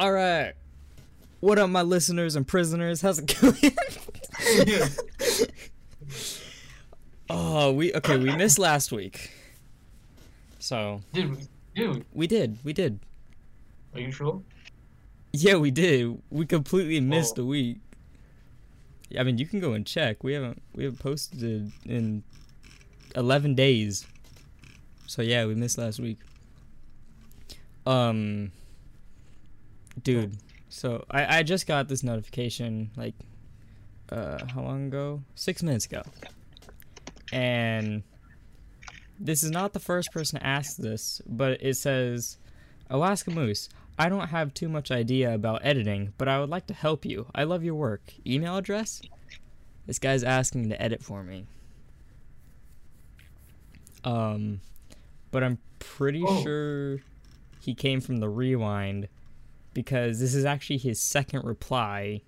All right. What up, my listeners and prisoners? How's it going? oh, we okay. We missed last week, so Dude, dude, we did. We did. are you sure? Yeah, we did. We completely missed Oh. a week. I mean, you can go and check. We haven't we haven't posted in eleven days. So yeah, we missed last week. Um, dude. So I I just got this notification like, uh, how long ago? Six minutes ago. And this is not the first person to ask this, but it says, Alaska Moose. I don't have too much idea about editing, but I would like to help you. I love your work. Email address? This guy's asking to edit for me. Um, but I'm pretty Oh. sure he came from the rewind because this is actually his second reply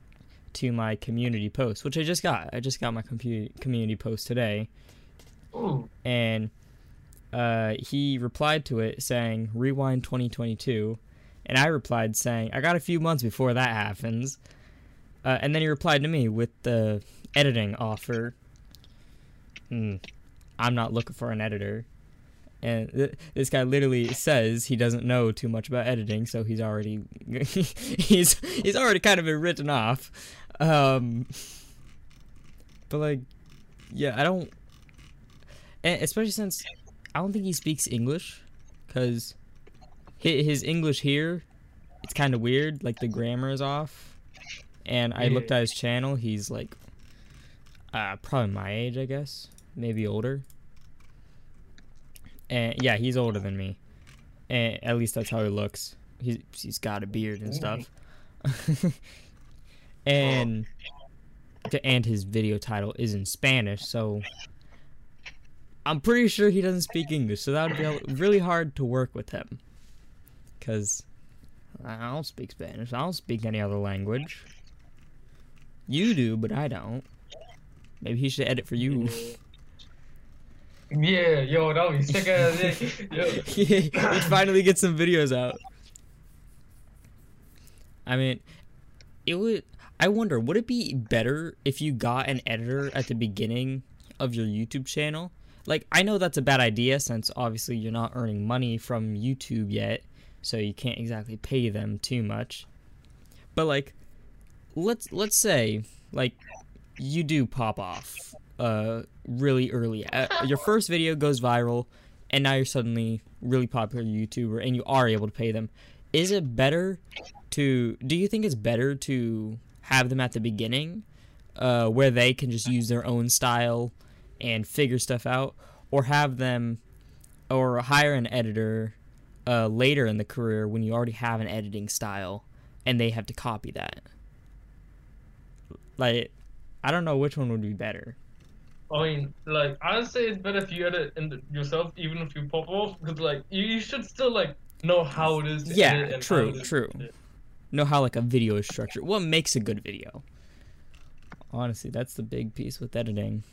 to my community post, which I just got. I just got my community post today. Ooh, and uh, he replied to it saying rewind 2022 and i replied saying i got a few months before that happens. Uh, and then he replied to me with the editing offer. Hmm. i'm not looking for an editor and th- this guy literally says he doesn't know too much about editing so he's already he's he's already kind of been written off um but like yeah i don't and especially since I don't think he speaks English, because his English here, it's kind of weird. Like the grammar is off, and I looked at his channel. He's like, uh, probably my age, I guess, maybe older. And yeah, he's older than me, and at least that's how he looks. He's he's got a beard and stuff. and and his video title is in Spanish, so I'm pretty sure he doesn't speak English, so that would be really hard to work with him. Cause I don't speak Spanish. I don't speak any other language. You do, but I don't. Maybe he should edit for you. yeah, yo, that would be sick as it. Yo. He'd finally get some videos out. I mean, it would. I wonder, would it be better if you got an editor at the beginning of your YouTube channel? Like, I know that's a bad idea since obviously you're not earning money from YouTube yet, so you can't exactly pay them too much. But like, let's let's say like you do pop off uh really early. Uh, your first video goes viral, and now you're suddenly really popular YouTuber, and you are able to pay them. Is it better to? Do you think it's better to have them at the beginning, uh, where they can just use their own style and figure stuff out, or have them, or hire an editor uh, later in the career when you already have an editing style, and they have to copy that? Like, I don't know which one would be better. I mean, like, I'd say it's better if you edit in the, yourself, even if you pop off, because, like, you, you should still, like, know how it is to Yeah, true, it true. know how like a video is structured. What makes a good video? Honestly, that's the big piece with editing.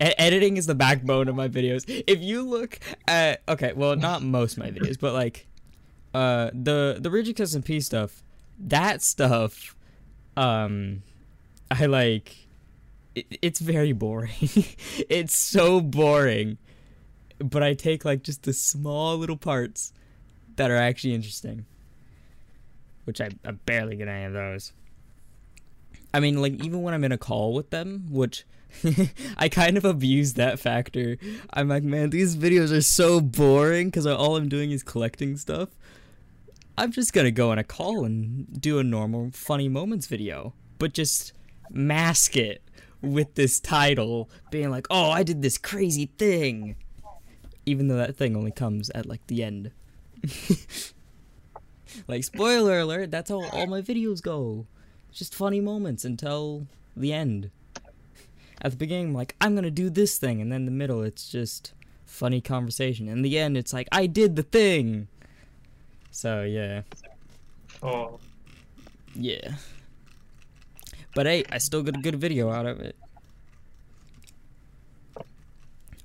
E- editing is the backbone of my videos. If you look at okay, well, not most of my videos, but like uh the the Rigid SMP stuff, that stuff um I like it, it's very boring. it's so boring. But I take like just the small little parts that are actually interesting which I, I barely get any of those. I mean, like even when I'm in a call with them, which I kind of abuse that factor. I'm like, man, these videos are so boring because all I'm doing is collecting stuff. I'm just gonna go on a call and do a normal funny moments video, but just mask it with this title being like, oh, I did this crazy thing, even though that thing only comes at like the end. like spoiler alert that's how all my videos go. It's just funny moments until the end. At the beginning I'm like i'm gonna do this thing and then the middle it's just funny conversation. In the end it's like i did the thing. So yeah. Oh, yeah but hey i still got a good video out of it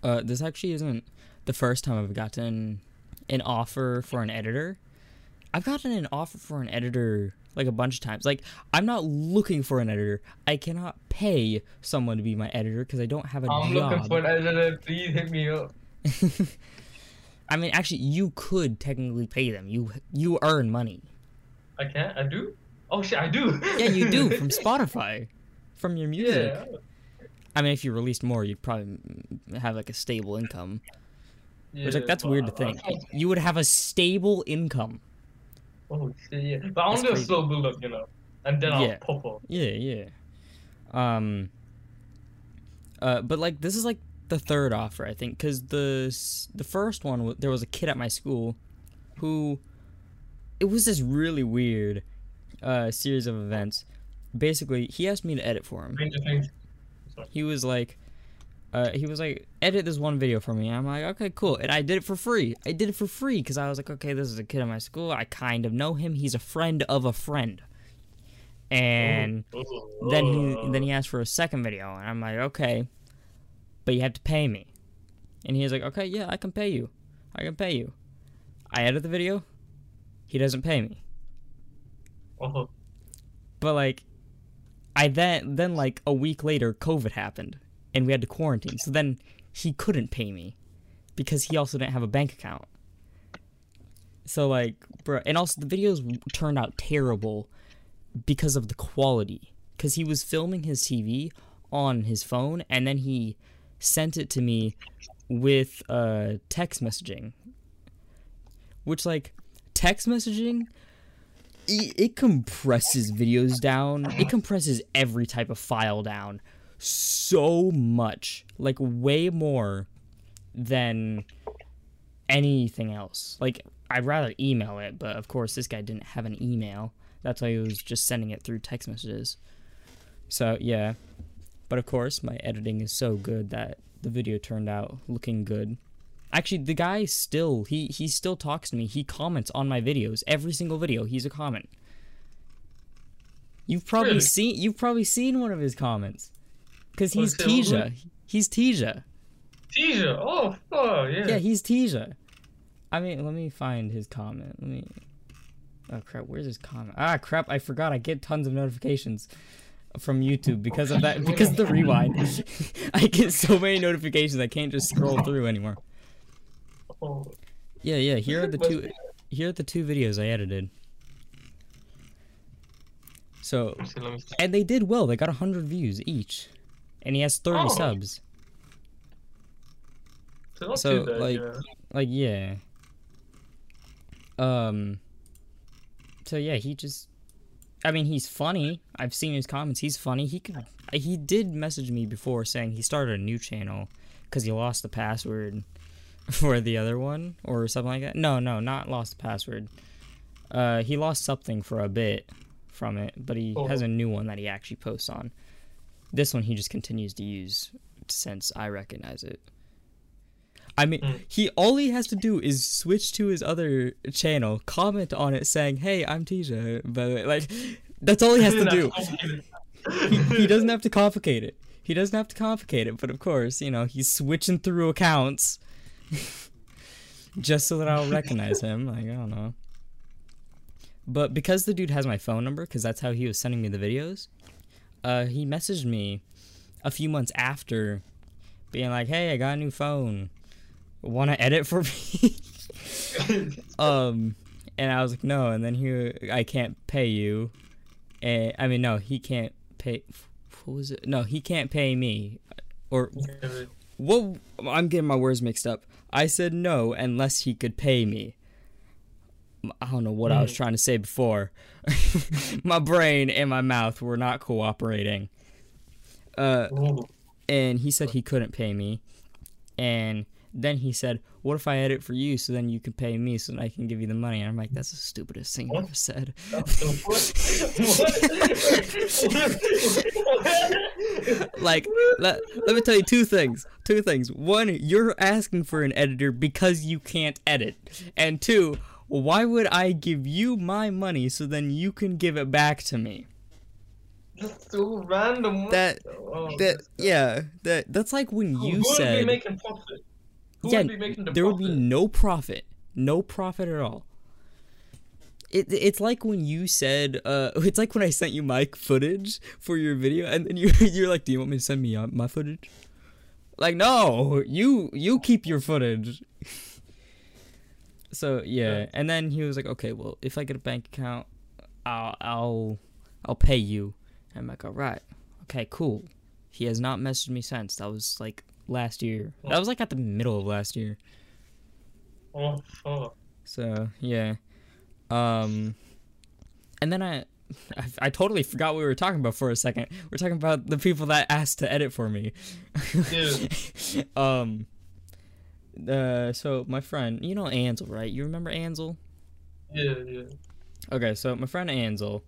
uh this actually isn't the first time i've gotten an offer for an editor I've gotten an offer for an editor like a bunch of times. Like I'm not looking for an editor. I cannot pay someone to be my editor because I don't have a I'm job. I'm looking for an editor. Please hit me up. I mean, actually, you could technically pay them. You you earn money. I can't. I do. Oh shit, I do. Yeah, you do from Spotify, from your music. Yeah. I mean, if you released more, you'd probably have like a stable income. Yeah, Which like that's weird to think. I- You would have a stable income. Oh shit, yeah. But I want to do a slow build up, you know, and then I'll Yeah. pop up. Yeah, yeah. Um. Uh, but like this is like the third offer, I think, because the the first one there was a kid at my school, who, it was just really weird, uh, series of events. Basically, he asked me to edit for him. He was like, uh, he was like, edit this one video for me. I'm like, okay, cool. And I did it for free. I did it for free because I was like, okay, this is a kid at my school. I kind of know him. He's a friend of a friend. And then he then he asked for a second video, and I'm like, okay, but you have to pay me. And he's like, okay, yeah, I can pay you. I can pay you. I edit the video. He doesn't pay me. Oh. But like, I then then like a week later, COVID happened, and we had to quarantine. So then he couldn't pay me because he also didn't have a bank account. So like, bro, and also the videos turned out terrible because of the quality. Because he was filming his TV on his phone, and then he sent it to me with uh, text messaging, which like text messaging it, it compresses videos down. It compresses every type of file down so much, like way more than anything else. Like I'd rather email it, but of course this guy didn't have an email. That's why he was just sending it through text messages. So yeah, but of course my editing is so good that the video turned out looking good. Actually, the guy still he he still talks to me. He comments on my videos. Every single video, he's a comment. You've probably Really? seen you've probably seen one of his comments. Cuz he's Tisha. He's Tisha. Teaser. Oh, fuck, yeah. Yeah, he's Tisha. I mean, let me find his comment. Let me Oh crap, where's his comment? Ah crap, I forgot. I get tons of notifications from YouTube because of that because of the rewind. I get so many notifications I can't just scroll through anymore. Oh. Yeah, yeah. Here are the two. Here are the two videos I edited. So, Let me see, let me see. and they did well. They got hundred views each, and he has thirty Oh. subs. So, So, bad, like- yeah. Like, yeah. Um. So yeah, he just. I mean, he's funny. I've seen his comments. He's funny. He could. He did message me before saying he started a new channel because he lost the password for the other one or something like that. No, no, not lost password. Uh, he lost something for a bit from it, but he has Oh. a new one that he actually posts on. This one he just continues to use since I recognize it. I mean, Mm. he all he has to do is switch to his other channel, comment on it saying, "Hey, I'm Tisha." Way, like that's all he has to do. complicated. He doesn't have to complicate it. He doesn't have to complicate it, but of course, you know, he's switching through accounts just so that I'll recognize him. Like, I don't know. But because the dude has my phone number, because that's how he was sending me the videos, uh, he messaged me a few months after, being like, "Hey, I got a new phone. Want to edit for me?" um, and I was like, "No." And then he, I can't pay you. And I mean, no, he can't pay. What was it? No, he can't pay me. Or what? I'm getting my words mixed up. I said no unless he could pay me. I don't know what I was Mm. trying to say before. my brain and my mouth were not cooperating. Uh, and he said he couldn't pay me. And then he said, "What if I edit for you so then you can pay me so that I can give you the money?" And I'm like, "That's the stupidest thing I ever said." like let, let me tell you two things two things one you're asking for an editor because you can't edit and two why would i give you my money so then you can give it back to me That's so random. That- oh, that yeah that that's like when you who would be said making profit? Who yeah would be making the there would be no profit no profit at all It, it's like when you said, uh, it's like when I sent you my footage for your video, and then you you're like, "Do you want me to send me my footage?" Like, no, you you keep your footage. so yeah, and then he was like, "Okay, well, if I get a bank account, I'll I'll I'll pay you." And I'm like, "All right, okay, cool." He has not messaged me since. That was like last year. That was like at the middle of last year. Oh fuck. So yeah, um, and then I, I, I totally forgot what we were talking about for a second. We're talking about the people that asked to edit for me. Um, uh, so my friend, you know Ansel, right? You remember Ansel? Yeah, yeah. Okay, so my friend Ansel,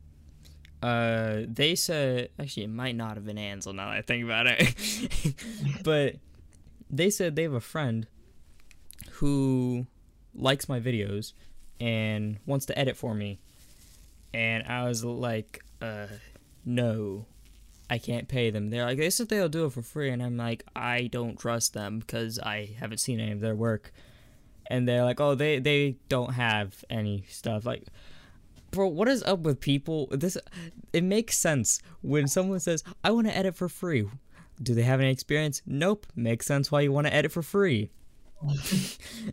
uh, they said actually it might not have been Ansel now that I think about it, but they said they have a friend who likes my videos and wants to edit for me, and I was like, uh, no, I can't pay them. They're like, they said they'll do it for free, and I'm like, I don't trust them because I haven't seen any of their work, and they're like, oh, they they don't have any stuff. Like bro what is up with people? This it makes sense when someone says i want to edit for free do they have any experience? Nope. Makes sense why you want to edit for free.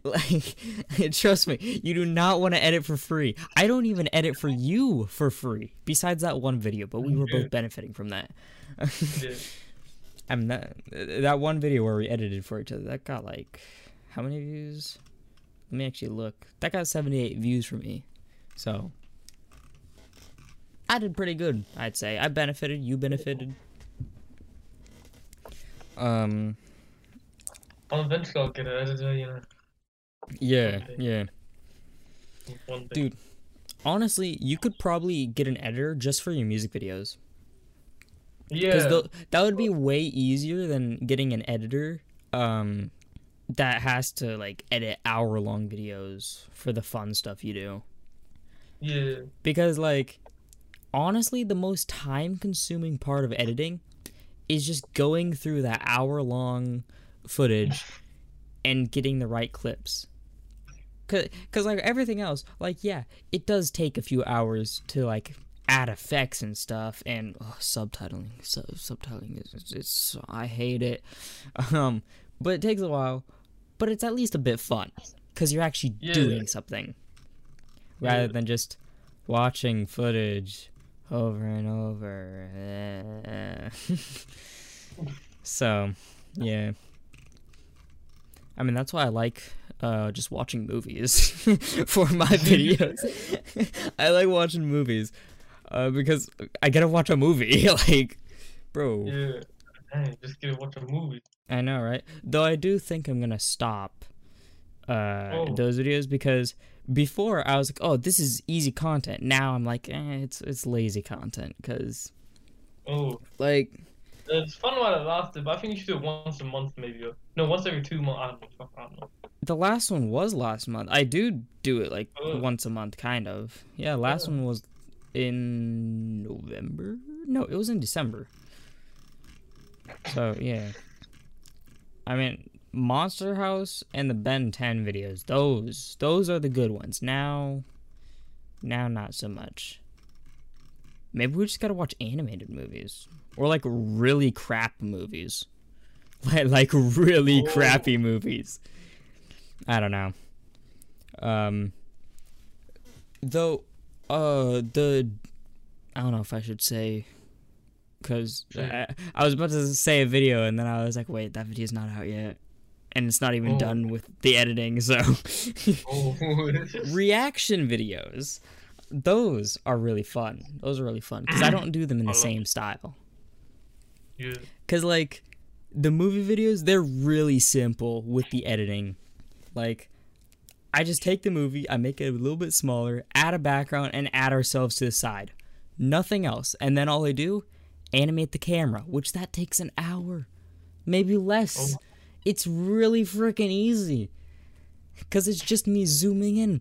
Like trust me you do not want to edit for free. I don't even edit for you for free besides that one video but we were both benefiting from that. I mean that that one video where we edited for each other that got like how many views? Let me actually look. That got 78 views for me so. I did pretty good, I'd say. I benefited, you benefited. Um, I'll eventually I'll get an editor, you know. yeah, yeah. Dude, honestly, you could probably get an editor just for your music videos. Yeah. Because Yeah. that would be way easier than getting an editor um, that has to, like, edit hour long videos for the fun stuff you do. Yeah. Because, like, honestly, the most time consuming part of editing is just going through that hour long footage and getting the right clips. Cause, Cause, like, everything else, like, yeah, it does take a few hours to, like, add effects and stuff and oh, subtitling. Sub- subtitling is, it's, it's, I hate it. Um, but it takes a while, but it's at least a bit fun. Cause you're actually Yeah. doing something. Rather Yeah. than just watching footage over and over. so, yeah. I mean, that's why I like uh, just watching movies for my videos. I like watching movies uh, because I get to watch a movie. like, bro, Yeah. Just get to watch a movie. I know, right? Though I do think I'm gonna stop uh, Oh. those videos because before I was like, "Oh, this is easy content." Now I'm like, eh, "It's it's lazy content," because Oh. like It's fun while it lasted, but I think you should do it once a month maybe. or- No, once every two months. I don't know. I don't know. the last one was last month. I do do it like Oh. once a month, kind of. Yeah, last Oh. one was in November. No, it was in December. So yeah, I mean, Monster House and the Ben 10 videos. Those those are the good ones. Now, now not so much. Maybe we just gotta watch animated movies or like really crap movies, like like really Oh. crappy movies. I don't know. Um, though, uh, the I don't know if I should say because I, I was about to say a video and then I was like, wait, that video's not out yet, and it's not even Oh. done with the editing. So, Oh. reaction videos, those are really fun. Those are really fun because I don't do them in the same style. yeah. Cause like the movie videos, they're really simple with the editing. Like I just take the movie, I make it a little bit smaller, add a background, and add ourselves to the side. Nothing else. And then all I do, animate the camera, which that takes an hour. Maybe less. Oh. It's really freaking easy. Cause it's just me zooming in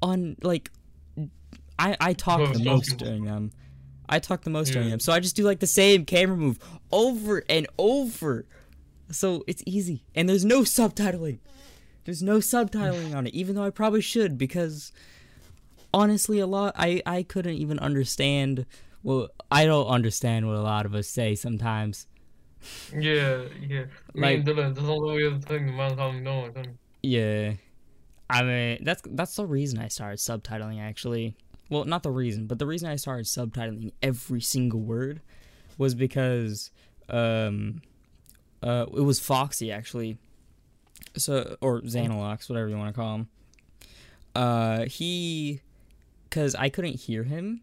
on like I I talk Oh, the most during them. I talk the most during them. So I just do like the same camera move over and over. So it's easy. And there's no subtitling. There's no subtitling on it, even though I probably should because honestly a lot. I I couldn't even understand. Well, I don't understand what a lot of us say sometimes. Yeah, yeah. Like- Dylan, that's all the thing, no, son. Yeah. I mean, that's that's the reason I started subtitling actually. Well, not the reason, but the reason I started subtitling every single word was because um uh it was Foxy actually. So or Xanalox, whatever you want to call him. Uh he cuz I couldn't hear him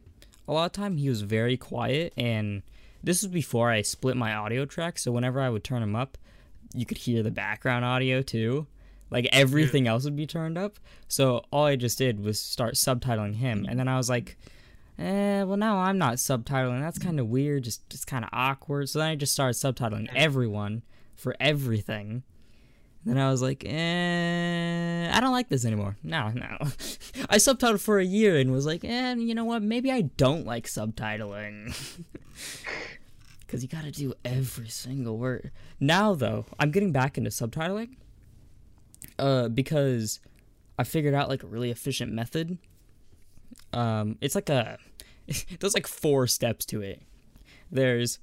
a lot of time he was very quiet and this was before I split my audio track, so whenever I would turn him up, you could hear the background audio too. Like everything else would be turned up. So all I just did was start subtitling him, and then I was like, "Eh, well now I'm not subtitling. That's kind of weird. Just just kind of awkward." So then I just started subtitling everyone for everything. Then I was like, eh, I don't like this anymore. No, no. I subtitled for a year and was like, eh, you know what? Maybe I don't like subtitling. Because you gotta do every single word. Now, though, I'm getting back into subtitling. Uh, because I figured out like a really efficient method. Um, it's like a, there's like four steps to it. There's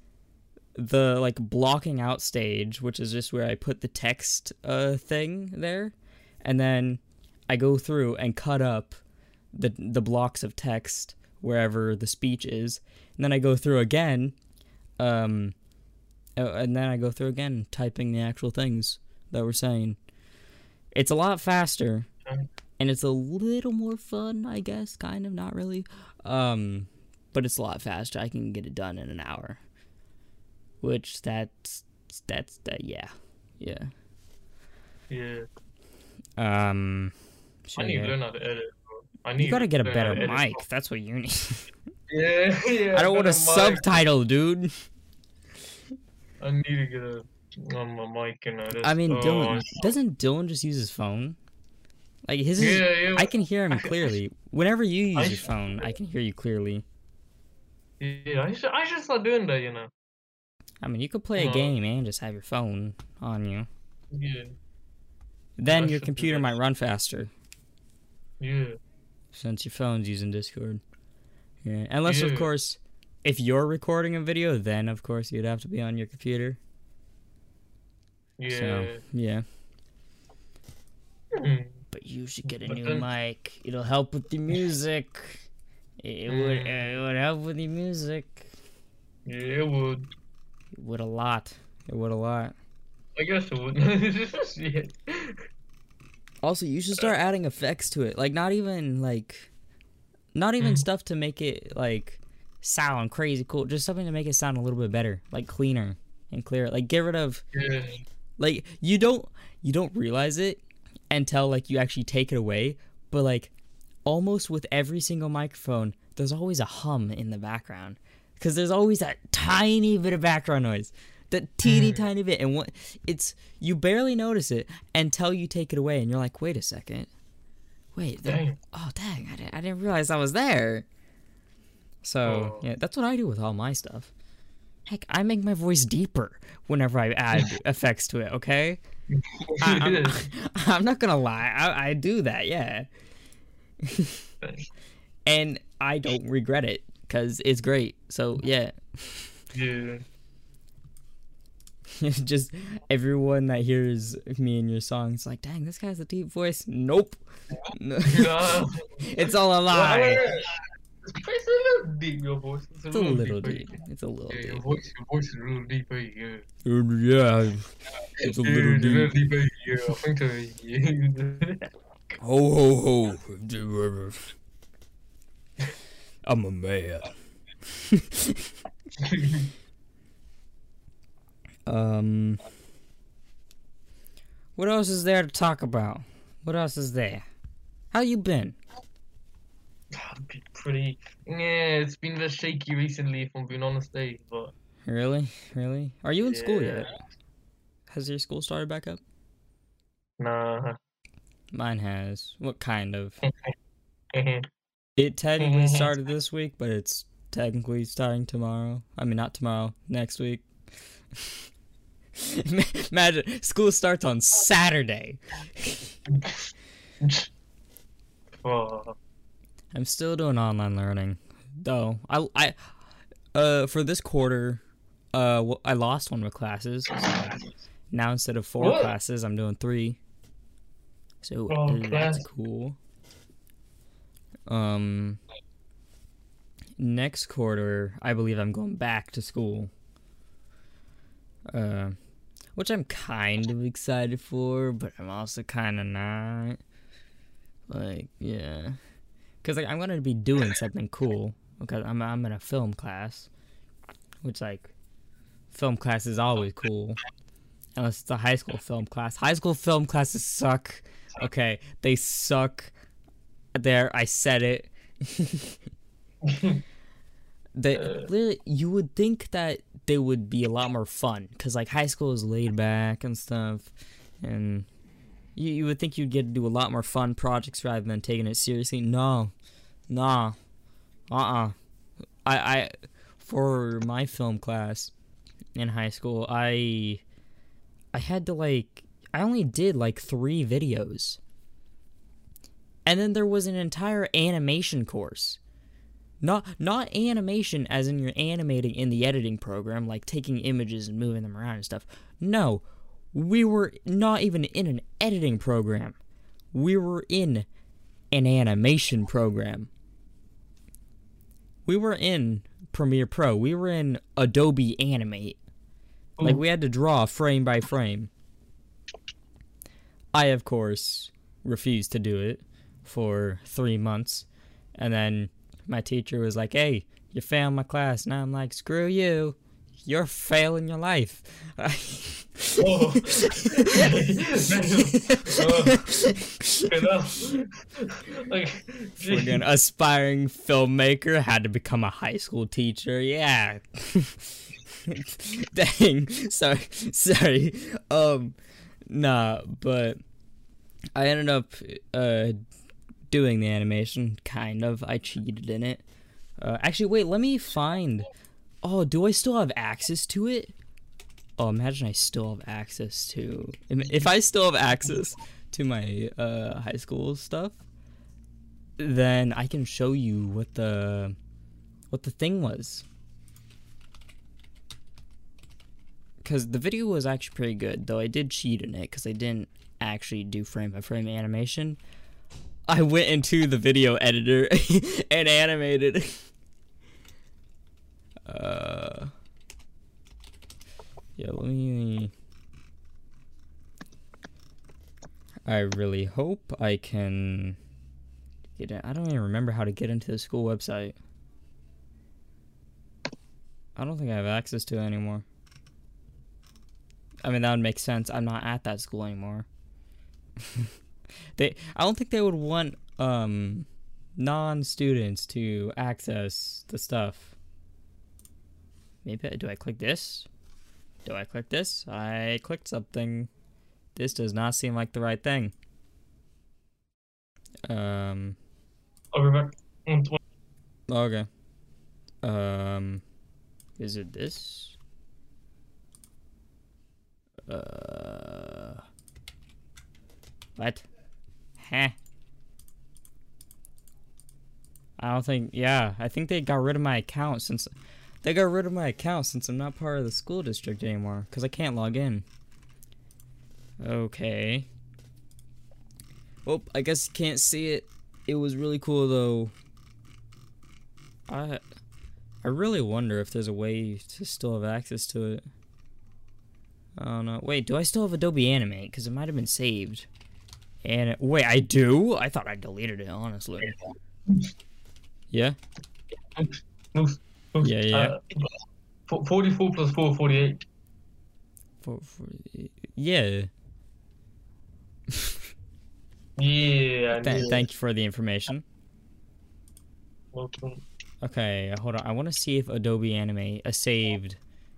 the like blocking out stage, which is just where I put the text uh thing there, and then I go through and cut up the the blocks of text wherever the speech is, and then I go through again, um, uh, and then I go through again typing the actual things that we're saying. It's a lot faster, and it's a little more fun, I guess. Kind of, not really. Um, but it's a lot faster. I can get it done in an hour which that's that's that yeah yeah Yeah. um so I need yeah. to learn how to edit. Bro. I need you gotta get a better mic that's what you need Yeah, yeah. i don't want a mic. subtitle dude I need to get a on my mic and edit. i mean Oh, dylan doesn't dylan just use his phone like his is, Yeah, yeah. i can hear him clearly whenever you use I- your phone i can hear you clearly Yeah, I should. I should start doing that. You know. I mean you could play a Uh, game and just have your phone on you Yeah. then your computer might run faster Yeah. since your phone's using Discord. Yeah, unless of course, if you're recording a video, then of course you'd have to be on your computer. Yeah. So yeah, Hmm. but you should get a new mic. It'll help with the music. It would. Mm. It would help with the music. Yeah, it would. It would a lot. It would a lot. I guess it would. Shit. Also, you should start adding effects to it. Like not even like, not even Mm. stuff to make it like sound crazy cool. Just something to make it sound a little bit better, like cleaner and clearer. Like get rid of Yeah. like you don't you don't realize it until like you actually take it away but like almost with every single microphone there's always a hum in the background because there's always that tiny bit of background noise that teeny mm. tiny bit and what it's you barely notice it until you take it away and you're like wait a second. Wait Dang. oh dang I didn't, I didn't realize I was there. So Oh. yeah that's what i do with all my stuff. Heck i make my voice deeper whenever i add effects to it okay? I, I'm, I'm not gonna lie I, I do that yeah. And i don't regret it because it's great so yeah Yeah. just everyone that hears me and your song, songs like dang this guy has a deep voice nope No. It's all a lie It's it's a little deep, your voice. It's a, it's a little deep. deep it's a little Yeah, your deep voice, your voice is real deep, eh? Yeah. yeah it's a little it's deep deep? Yeah, I think so. Yeah. ho ho ho i'm a man Um. What else is there to talk about? What else is there? How you been? I've been pretty. Yeah, it's been a bit shaky recently, if I'm being honest, eh? But Really? Really? Are you in school Yeah. yet? Has your school started back up? nah. Mine has. What kind of? It technically started this week, but it's technically starting tomorrow. I mean, not tomorrow, next week. Imagine school starts on Saturday. oh, I'm still doing online learning, though. I I uh for this quarter, uh I lost one of my classes. So now instead of four What? classes, I'm doing three. So Oh, that's class. cool. Um, next quarter, I believe I'm going back to school. Uh, which I'm kind of excited for, but I'm also kind of not. Like, yeah, because like I'm gonna be doing something cool. Because I'm I'm in a film class, which like, film class is always cool, unless it's a high school film class. High school film classes suck. Okay, they suck. There, I said it. Uh. literally, you would think that they would be a lot more fun because like high school is laid back and stuff, and you, you would think you'd get to do a lot more fun projects rather than taking it seriously. No, nah, uh, uh I, I, for my film class in high school, I, I had to like, I only did like three videos. And then there was an entire animation course. Not not animation as in you're animating in the editing program, like taking images and moving them around and stuff. No. We were not even in an editing program. We were in an animation program. We were in Premiere Pro. We were in Adobe Animate. Like we had to draw frame by frame. I of course refused to do it for three months, and then my teacher was like, "Hey, you failed my class," and I'm like, "Screw you, you're failing your life." Oh. Like, Friggin' aspiring filmmaker had to become a high school teacher. Yeah. Dang. Sorry. Sorry. Um nah, but I ended up uh doing the animation kind of. I cheated in it. Uh, actually wait, let me find Oh, do I still have access to it? Oh, imagine I still have access to if I still have access to my uh high school stuff then I can show you what the what the thing was. Cuz the video was actually pretty good, though I did cheat in it cuz I didn't actually do frame by frame animation. I went into the video editor and animated. uh Yeah, let me I really hope I can Get in. I don't even remember how to get into the school website. I don't think I have access to it anymore. I mean, that would make sense. I'm not at that school anymore. they, I don't think they would want um, non-students to access the stuff. Maybe do I click this? Do I click this? I clicked something. This does not seem like the right thing. Um. Back. Okay. Um, is it this? Uh, what? Huh? I don't think. Yeah, I think they got rid of my account since they got rid of my account since I'm not part of the school district anymore because I can't log in. Okay. Well, I guess you can't see it. It was really cool though. I I really wonder if there's a way to still have access to it. I don't know. Wait, do I still have Adobe Animate? Because it might have been saved. And wait, I do. I thought I deleted it. Honestly. Yeah. Oof, oof. Yeah, yeah. Uh, fo- 44 plus 4, 48. For, for, yeah. Yeah. I Th- thank you for the information. Welcome. Okay, hold on. I want to see if Adobe Animate a saved,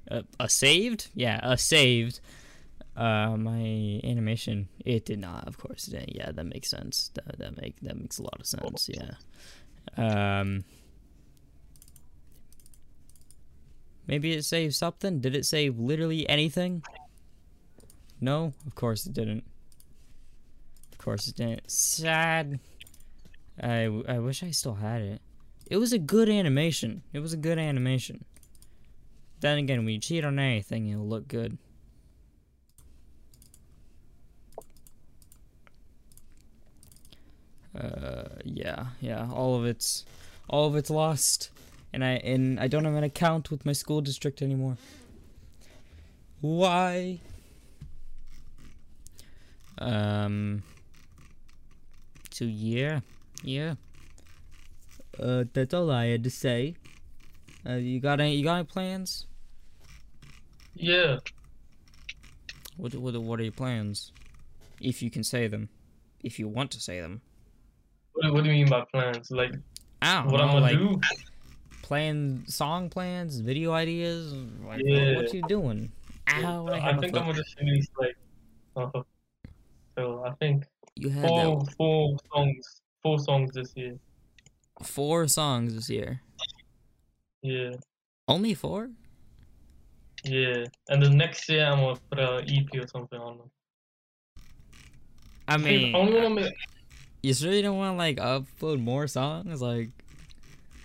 uh, a saved, yeah, a saved. Uh, my animation. It did not, of course. It didn't. Yeah, that makes sense. That that make that makes a lot of sense. Yeah. Um. Maybe it saved something. Did it save literally anything? No, of course it didn't. Of course it didn't. Sad. I, I wish I still had it. It was a good animation. It was a good animation. Then again, when you cheat on anything, it'll look good. Uh, yeah, yeah. All of it's, all of it's lost, and I and I don't have an account with my school district anymore. Why? Um. So yeah, yeah. Uh, that's all I had to say. Uh, you got any? You got any plans? Yeah. What what what are your plans? If you can say them, if you want to say them. What, do you mean by plans? Like I what know, I'm gonna like do? plan song plans, video ideas. Like Yeah. what, what you doing? Ow! I, I think. I'm gonna just release like. Uh, so I think You had four that four songs four songs this year. four songs this year. Yeah. Only four? Yeah. And then next year I'm gonna put a EP or something on them. I mean, I only wanna make you sure you don't want to like upload more songs? Like,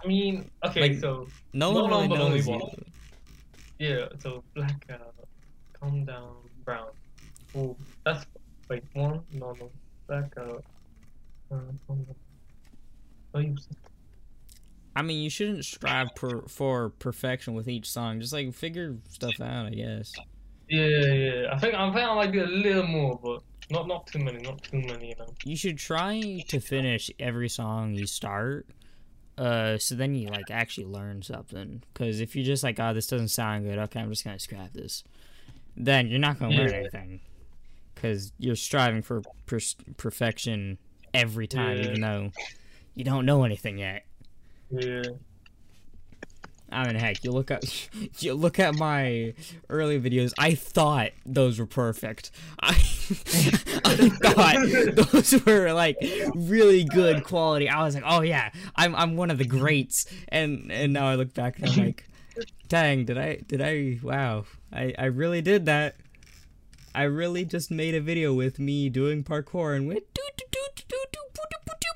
I mean okay Like, so no One really on, knows one. you. Yeah, so blackout, calm down, brown. Oh, that's wait one, no, no, blackout. Uh, calm down. Oh, I mean, you shouldn't strive per, for perfection with each song. Just like figure stuff out, I guess. Yeah, yeah. I think I think I might do a little more, but not not too many, not too many, you know. You should try to finish every song you start. Uh, so then you like actually learn something. Because if you're just like, oh, this doesn't sound good, okay, I'm just gonna scrap this. Then you're not gonna learn Yeah. anything. Because you're striving for per- perfection every time, Yeah. even though you don't know anything yet. Yeah. I mean, heck, you look at you look at my early videos. I thought those were perfect. I I thought those were like really good quality. I was like, oh yeah, I'm I'm one of the greats. And and now I look back and I'm like, dang, did I did I wow, I I really did that. I really just made a video with me doing parkour and went. doo, doo, doo, doo, doo, doo, boo, doo,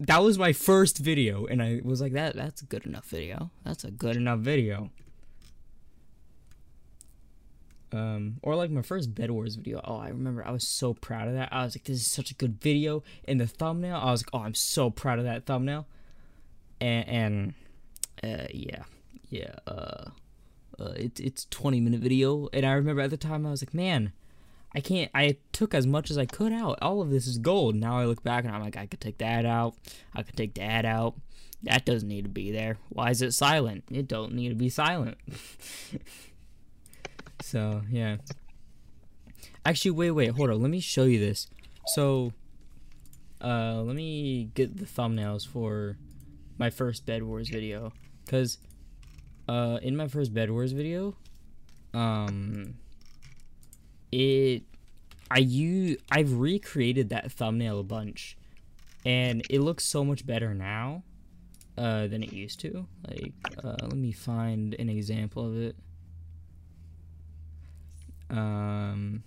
That was my first video, and I was like, "That that's a good enough video. That's a good enough video." Um, or like my first Bed Wars video. Oh, I remember I was so proud of that. I was like, "This is such a good video." In the thumbnail, I was like, "Oh, I'm so proud of that thumbnail." And and uh, yeah, yeah. Uh, uh, it's it's 20 minute video, and I remember at the time I was like, "Man, I can't. I took as much as I could out. All of this is gold." Now I look back and I'm like, I could take that out. I could take that out. That doesn't need to be there. Why is it silent? It don't need to be silent. so yeah. Actually, wait, wait, hold on. Let me show you this. So, uh, let me get the thumbnails for my first Bed Wars video, cause, uh, in my first Bed Wars video, um, it, I you I've recreated that thumbnail a bunch, and it looks so much better now, uh, than it used to. Like, uh, let me find an example of it. Um.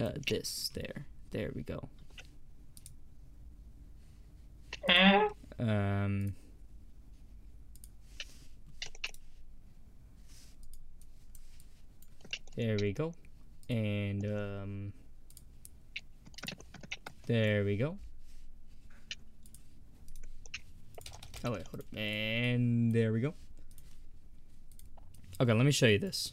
Uh, this there, there we go. Um. There we go. And, um. There we go. Oh, wait, hold up. And there we go. Okay, let me show you this.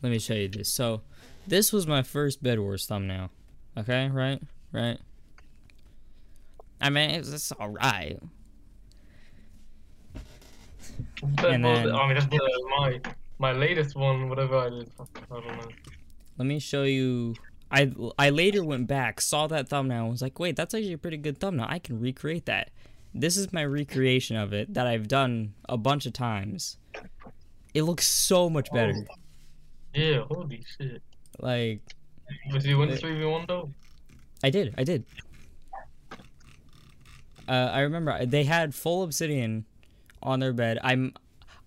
Let me show you this. So, this was my first Bed Wars thumbnail. Okay, right? Right? I mean, it's, it's alright. And then- I mean, that's the, my my latest one, whatever I did. I don't know. Let me show you. I I later went back, saw that thumbnail, and was like, wait, that's actually a pretty good thumbnail. I can recreate that. This is my recreation of it that I've done a bunch of times. It looks so much better. Yeah, holy shit. Like Was you win the 3v1 though? I did, I did. Uh, I remember they had full obsidian on their bed. I'm,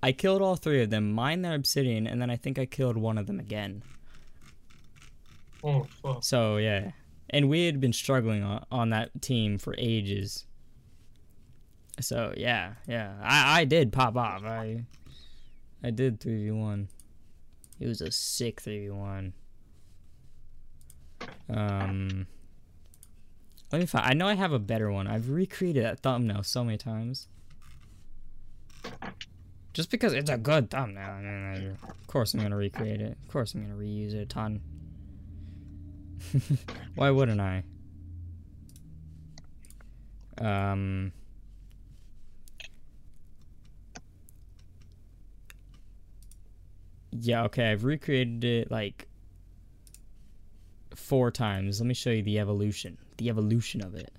I killed all three of them, mined their obsidian, and then I think I killed one of them again. Oh fuck. So yeah, and we had been struggling on, on that team for ages. So yeah, yeah, I I did pop off. I I did three v one. It was a sick three v one. Um, let me find. I know I have a better one. I've recreated that thumbnail so many times. Just because it's a good thumbnail. I mean, of course I'm gonna recreate it. Of course I'm gonna reuse it a ton. Why wouldn't I? Um. Yeah, okay, I've recreated it like four times. Let me show you the evolution. The evolution of it.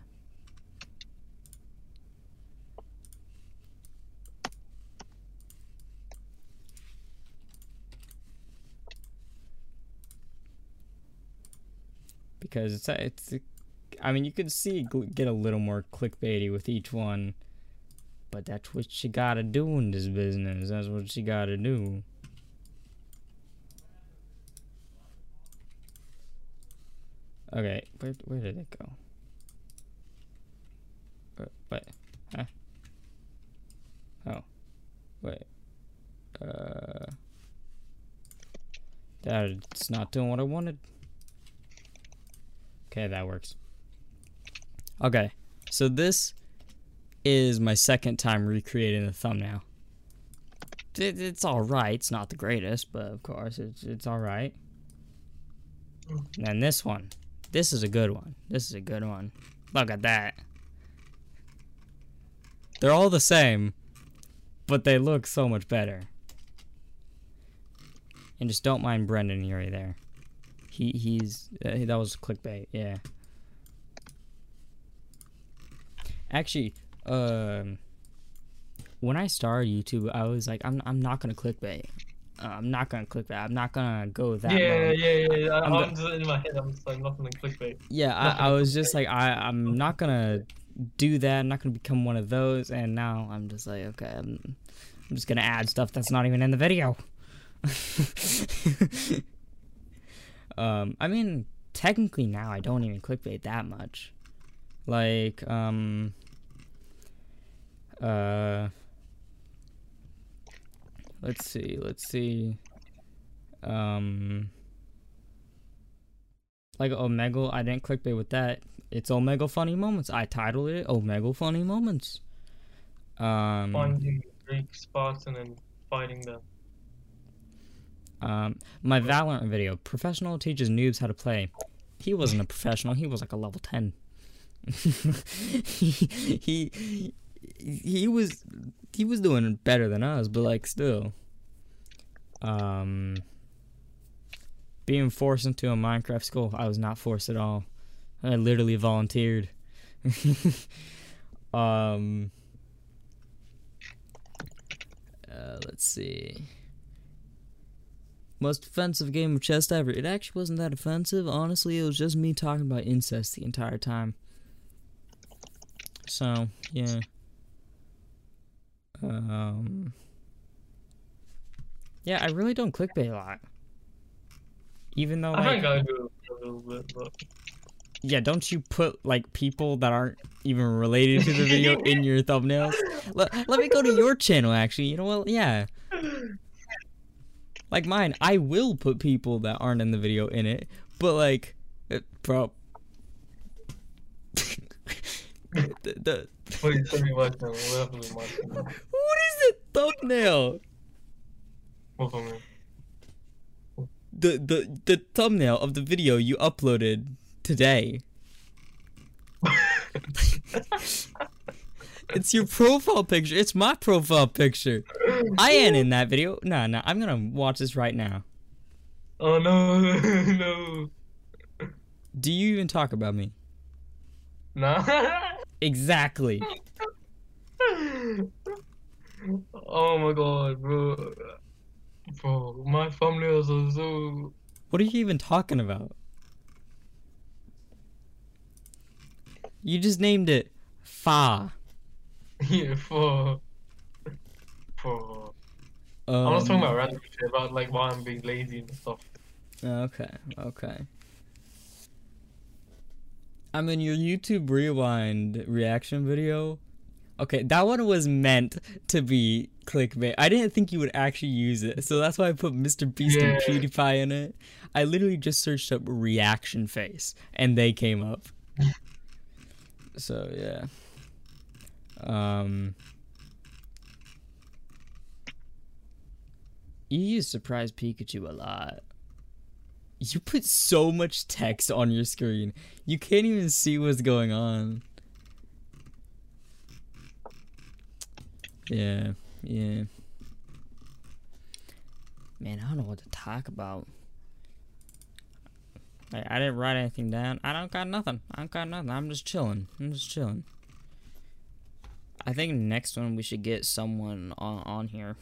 Because it's it's I mean you can see get a little more clickbaity with each one. But that's what you gotta do in this business. That's what you gotta do. Okay, where where did it go? Uh, what? Huh? Oh, wait. Uh, that's not doing what I wanted. Okay, that works. Okay, so this is my second time recreating the thumbnail. It, it's all right. It's not the greatest, but of course it's it's all right. And this one. This is a good one. This is a good one. Look at that. They're all the same, but they look so much better. And just don't mind Brendon Urie there. He he's uh, that was clickbait. Yeah. Actually, um, when I started YouTube, I was like, I'm I'm not gonna clickbait. Uh, I'm not gonna clickbait. I'm not gonna go that. yeah, mode. yeah, yeah, yeah. I'm I'm, just in my head. I'm just like nothing like clickbait. Yeah, I, I was just like, I, I'm not gonna do that. I'm not gonna become one of those. And now I'm just like, okay, I'm, I'm just gonna add stuff that's not even in the video. um, I mean, technically now I don't even clickbait that much. Like, um, uh, let's see, let's see, um like Omegle, I didn't clickbait with that. It's Omegle funny moments. I titled it Omegle funny moments. Um, Finding weak spots and then fighting them. Um, my Valorant video, professional teaches noobs how to play. He wasn't a professional. He was like a level ten. he, he he was he was doing better than us, but like still. Um, being forced into a Minecraft school, I was not forced at all. I literally volunteered. um, uh, let's see. Most offensive game of chess ever. It actually wasn't that offensive. Honestly, it was just me talking about incest the entire time. So, yeah. Um. Yeah, I really don't clickbait a lot. Even though, I like, I do a little bit, but yeah, don't you put like people that aren't even related to the video in your thumbnails? Let, let me go to your channel actually. You know what? Yeah. Like mine, I will put people that aren't in the video in it, but like, uh, bro. the, the, wait, tell me what now. What happened with my channel? what is the thumbnail? What for me? The, the the thumbnail of the video you uploaded today. It's your profile picture. It's my profile picture. I ain't in that video. No, no, I'm gonna watch this right now. Oh no, no. Do you even talk about me? Nah. Exactly. oh my god, bro. Bro, my thumbnails are so. What are you even talking about? You just named it Fa. Yeah, for. For. Um, I'm not talking about random shit, about like why I'm being lazy and stuff. Okay, okay. I mean, your YouTube Rewind reaction video. Okay, that one was meant to be clickbait. I didn't think you would actually use it, so that's why I put Mr. Beast and PewDiePie in it. I literally just searched up reaction face, and they came up. so yeah. Um. You use surprise Pikachu a lot. You put so much text on your screen. You can't even see what's going on. Yeah, yeah. Man, I don't know what to talk about. Like, I didn't write anything down. I don't got nothing. I don't got nothing. I'm just chilling. I'm just chilling. I think next one we should get someone on on here.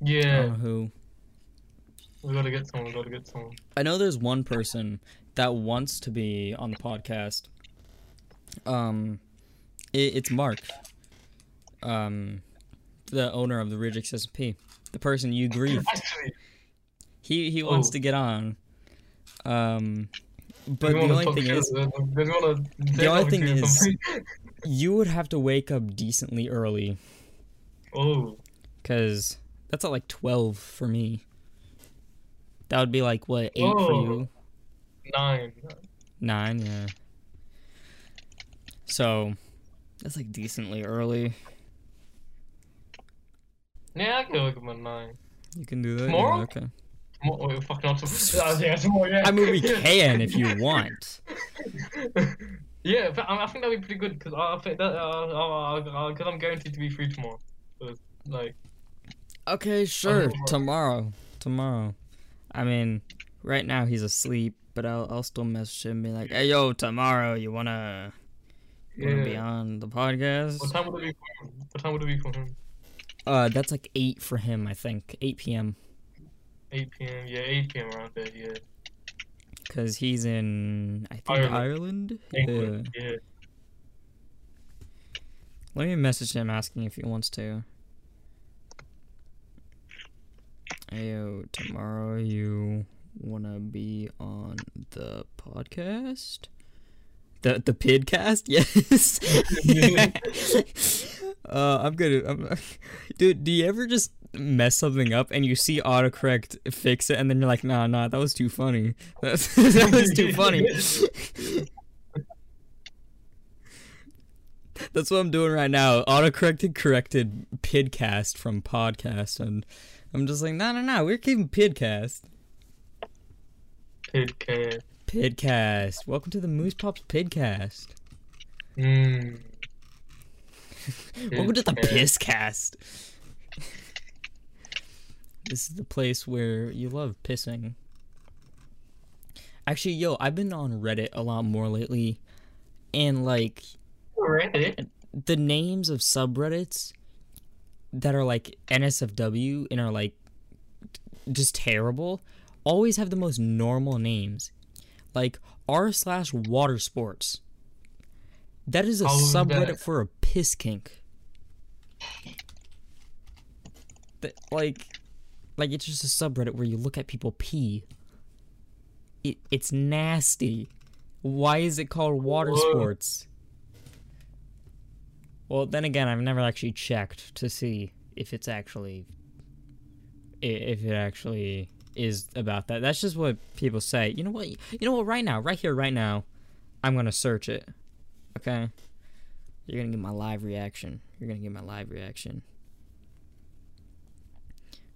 I don't Yeah, know who. we gotta get someone. We gotta get someone. I know there's one person that wants to be on the podcast. Um, it, it's Mark. Um, the owner of the Ridge XSP, the person you grieved. He he wants Oh. to get on. Um, but the only thing is, we wanna say the only thing is- you would have to wake up decently early, oh, cause that's at like twelve for me. That would be like what eight for Oh. you. nine. Nine, yeah. So that's like decently early. Yeah, I can wake up at nine. You can do that. Tomorrow? Yeah, okay. Tomorrow, awesome. yeah, tomorrow, yeah. I mean, we can if you want. yeah, but I, I think that'd be pretty good because I think that uh, uh, because I'm guaranteed to be free tomorrow. So like, Okay, sure. tomorrow. Tomorrow. I mean, right now he's asleep, but I'll I'll still message him and be like, "Hey, yo, tomorrow you wanna you wanna be on the podcast?" What time would it be? What time would it be for him? Uh, that's like eight for him, I think. Eight p.m. 8 p.m. Yeah, 8 p.m. around there. Yeah. Cause he's in I think Ireland. Ireland. England. Yeah. Let me message him asking if he wants to. Ayo, tomorrow you wanna be on the podcast? The the pidcast? Yes. uh, I'm gonna. I'm, dude, do you ever just mess something up and you see autocorrect fix it and then you're like, nah, nah, that was too funny. That's, that was too funny. That's what I'm doing right now. Autocorrected corrected pidcast from podcast, and I'm just like, no, no, no, we're keeping pidcast. Pidcast. Pidcast. Welcome to the Moose Pops Pidcast. Mmm. Welcome to the. Pisscast. This is the place where you love pissing. Actually, yo, I've been on Reddit a lot more lately, and like oh, Reddit. the names of subreddits that are like NSFW and are like just terrible always have the most normal names. Like r slash water sports. That is a oh, is subreddit that? for a piss kink. That, like, like it's just a subreddit where you look at people pee. It, it's nasty. Why is it called water Whoa. sports? Well, then again, I've never actually checked to see if it's actually if it actually is about that. That's just what people say. You know what? You know what? Right now, right here, right now, I'm gonna search it. Okay. You're gonna get my live reaction. You're gonna get my live reaction.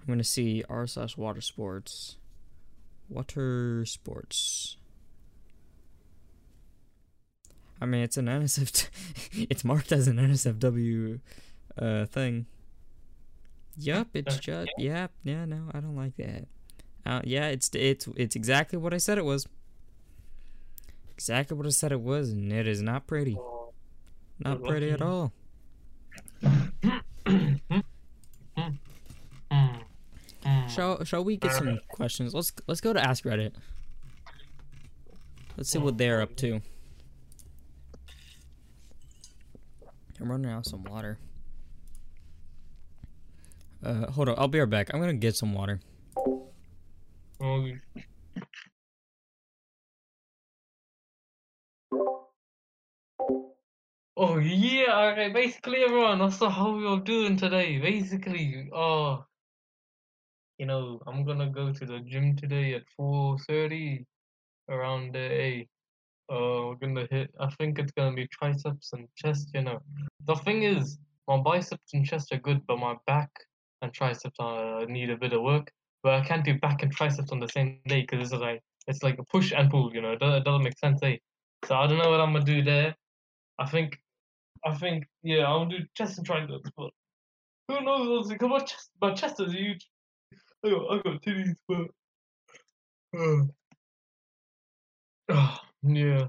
I'm gonna see r slash water sports. Water sports. I mean, it's an NSF. it's marked as an NSFW uh, thing. Yup, it's just. Yep, yeah, no, I don't like that. Uh, yeah, it's it's it's exactly what I said it was. Exactly what I said it was, and it is not pretty. Not pretty at all. Shall Shall we get some questions? Let's let's go to Ask Reddit. Let's see what they're up to. I'm running out of some water. Uh, hold on. I'll be right back. I'm gonna get some water. Oh, Oh yeah, okay, basically everyone, the how we are doing today. Basically, uh you know, I'm gonna go to the gym today at four thirty around the Uh we're gonna hit I think it's gonna be triceps and chest, you know. The thing is, my biceps and chest are good, but my back and triceps uh, need a bit of work. But I can't do back and triceps on the same day because it's like it's like a push and pull, you know. It doesn't, it doesn't make sense, eh? So I don't know what I'm gonna do there. I think, I think, yeah, gonna do chest and triceps, but who knows? Because my chest, my chest is huge. I got, I got titties, but uh, yeah.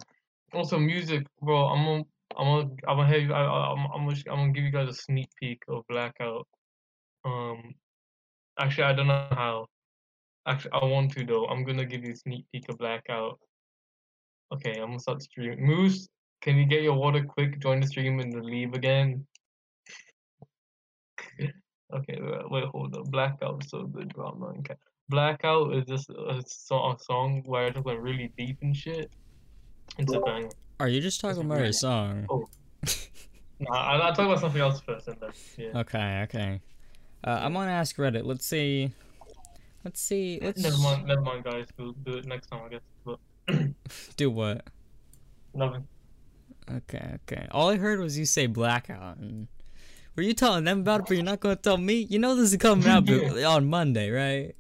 Also, music, bro. I'm gonna, I'm gonna, I'm gonna have you. I, I'm, I'm gonna, I'm gonna give you guys a sneak peek of Blackout. Um, actually, I don't know how. Actually, I want to though. I'm gonna give you a sneak peek of Blackout. Okay, I'm gonna start the stream. Moose, can you get your water quick? Join the stream and then leave again. Okay, wait, wait, hold up. Blackout is so good, bro. I'm okay. Blackout is just a, so- a song where I just went really deep and shit. It's a banger. Are you just talking about a song? Oh. Nah, I, I'll talk about something else first and then, yeah. Okay, okay. Uh, I'm gonna ask Reddit. Let's see. Let's see. Let's Never mind, never mind, guys. We'll do it next time, I guess. But do what? nothing. Okay, okay. All I heard was you say blackout. And were you telling them about it, but you're not gonna tell me? You know this is coming out on Monday, right?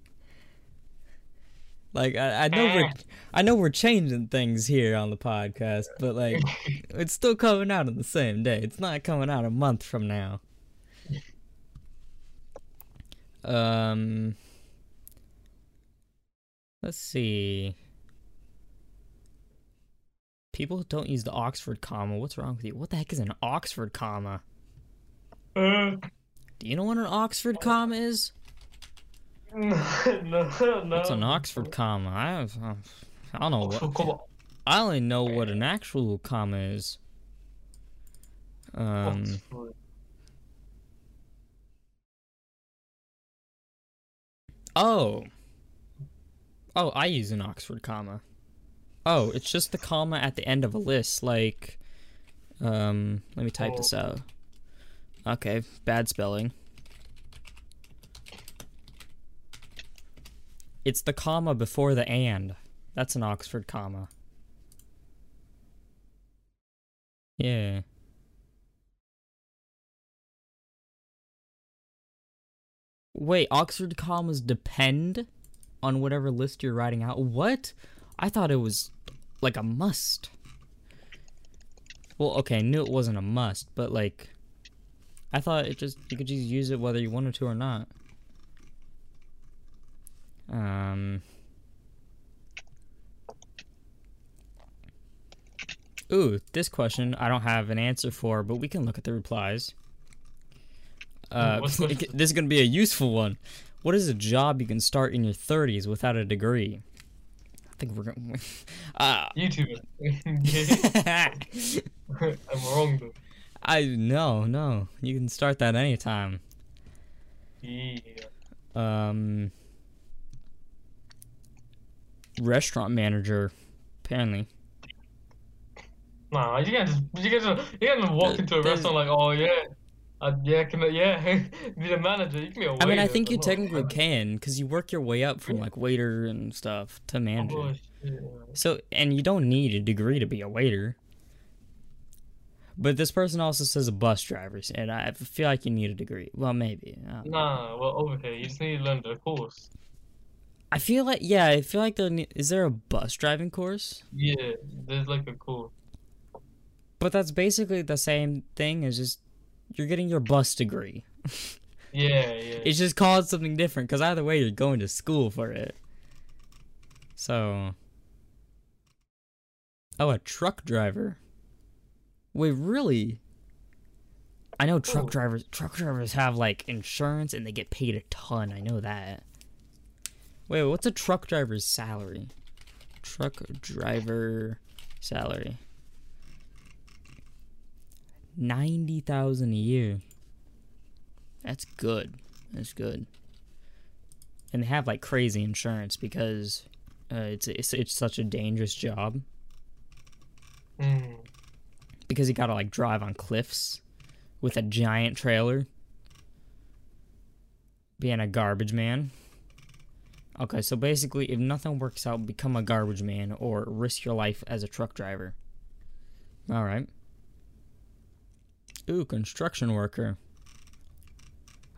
Like I, I know we're I know we're changing things here on the podcast, but like it's still coming out on the same day. It's not coming out a month from now. Um Let's see. People don't use the Oxford comma. What's wrong with you? What the heck is an Oxford comma? Uh, Do you know what an Oxford comma is? no, no. What's an Oxford comma? I have, uh, I don't know Oh, what. I only know what an actual comma is. Um, Oxford. oh. Oh, I use an Oxford comma. Oh, it's just the comma at the end of a list, like um let me type this out. Okay, bad spelling. It's the comma before the and. That's an Oxford comma. Yeah. Wait, Oxford commas depend on whatever list you're writing out. What? I thought it was like a must. Well, okay, I knew it wasn't a must, but like I thought it just you could just use it whether you wanted to or not. Um Ooh, this question I don't have an answer for, but we can look at the replies. Uh, the- this is gonna be a useful one. What is a job you can start in your 30s without a degree? I think we're gonna. Uh, YouTuber. I'm wrong though. I no no. You can start that anytime. Yeah. Um, restaurant manager, apparently. Nah, you can't just you can't just, you can't just walk into a there's- restaurant like, oh yeah, uh, yeah, can I, yeah, be the manager. You can be a waiter. I mean, I think you technically can, cause you work your way up from like waiter and stuff to manager. Oh. So, and you don't need a degree to be a waiter. But this person also says a bus driver, and I feel like you need a degree. Well, maybe. I don't know. Nah, well over here, you just need to learn the course. I feel like, yeah, I feel like there ne- is there a bus driving course? Yeah, there's like a course. But that's basically the same thing as just you're getting your bus degree. Yeah, yeah. It's just called something different because either way, you're going to school for it. So, oh, a truck driver. Wait, really? I know truck Oh. drivers. Truck drivers have like insurance and they get paid a ton. I know that. Wait, what's a truck driver's salary? Truck driver salary. Ninety thousand a year. That's good. That's good. And they have like crazy insurance because uh, it's it's it's such a dangerous job. Mm. Because he gotta like drive on cliffs with a giant trailer. Being a garbage man. Okay, so basically, if nothing works out, become a garbage man or risk your life as a truck driver. Alright. Ooh, construction worker.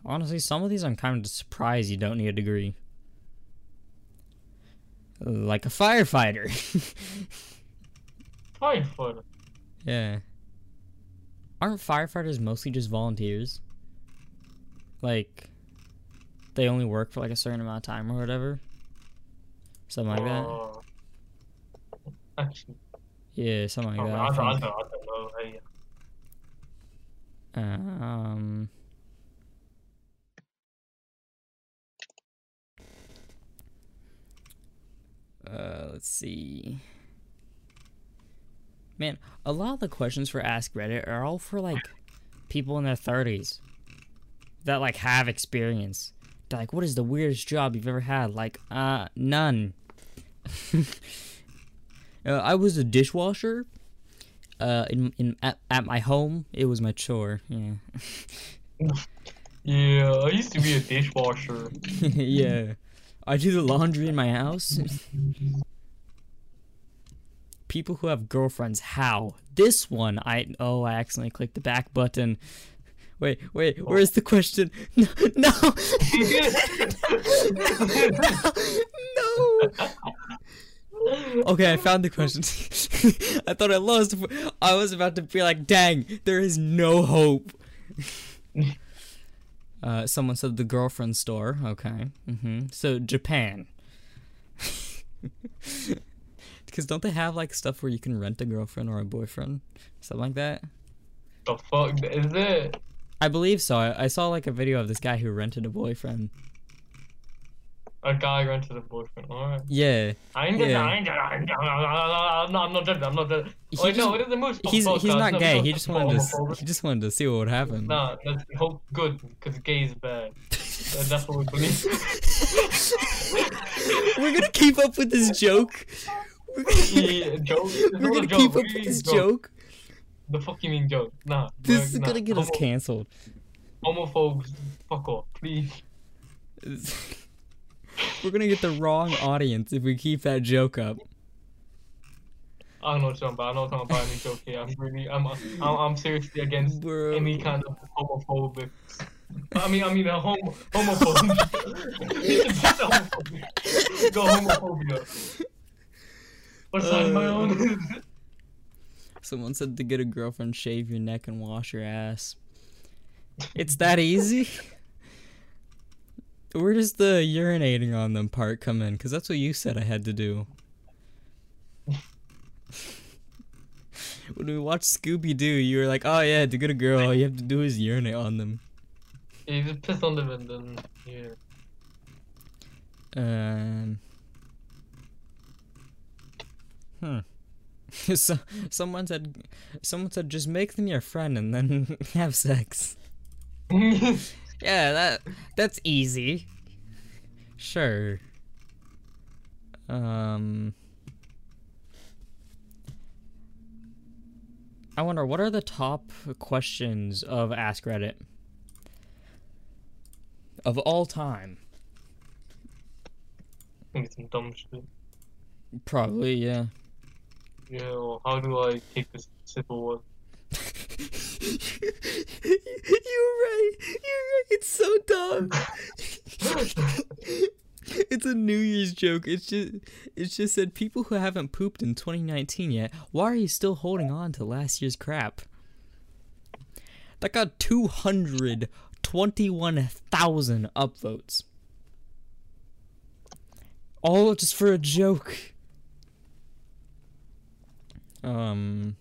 Honestly, some of these I'm kind of surprised you don't need a degree. Like a firefighter. Firefighter. Yeah. Aren't firefighters mostly just volunteers? Like, they only work for like a certain amount of time or whatever? Something like that? Uh, Actually, Yeah, something like I, that. I, I don't, I, don't, I don't know. Hey, Um. Uh, let's see. Man, a lot of the questions for Ask Reddit are all for like people in their thirties that like have experience. They're like, what is the weirdest job you've ever had? Like, uh, none. uh, I was a dishwasher. Uh, in in at, at my home, it was my chore. Yeah. Yeah, I used to be a dishwasher. yeah. I do the laundry in my house. People who have girlfriends, how? This one, I oh, I accidentally clicked the back button. Wait, wait, where's the question? No, no, no. Okay, I found the question. I thought I lost. I was about to be like, dang, there is no hope. Uh, someone said the girlfriend store. Okay. hmm So Japan. Because don't they have like stuff where you can rent a girlfriend or a boyfriend, something like that? the fuck is it? I believe so. I, I saw like a video of this guy who rented a boyfriend. A guy rented a boyfriend. Alright. Yeah, I ain't Yeah. I ain't I ain't I'm not I'm not judging. I'm not judging. He Wait, no, just- it is a moose. he's he's not No, gay. He just wanted to he just wanted to see what would happen. Nah, that's hope good because gay is bad. That's what we believe. We're gonna keep up with this joke. We're gonna, yeah, joke. We're gonna joke. keep up What do with you this joke. The fuck you mean joke? Nah. This is nah. gonna get us Homo- canceled. Homophobes, fuck off, please. We're gonna get the wrong audience if we keep that joke up. I don't know what you're talking about. I know what I'm talking about any joke here. I'm really, I'm, I'm, I'm seriously against Bro. any kind of homophobic. I mean, I mean, a homo, homophobe. Just homophobia. Go homophobia. Am I Uh. Someone said to get a girlfriend, shave your neck and wash your ass. It's that easy? Where does the urinating on them part come in? Because that's what you said I had to do. when we watched Scooby Doo, you were like, oh yeah, to get a girl, all you have to do is urinate on them. you just piss on them and then, yeah. Um. Hmm. so, someone said, someone said, just make them your friend and then have sex. Yeah, that that's easy. Sure. Um I wonder what are the top questions of Ask Reddit of all time? Think some dumb shit. Probably, yeah. Yeah, well, how do I take this simple one? You're right. You're right. It's so dumb. it's a New Year's joke. It's just it's just said people who haven't pooped in 2019 yet, why are you still holding on to last year's crap? That got 221,000 upvotes. All just for a joke. Um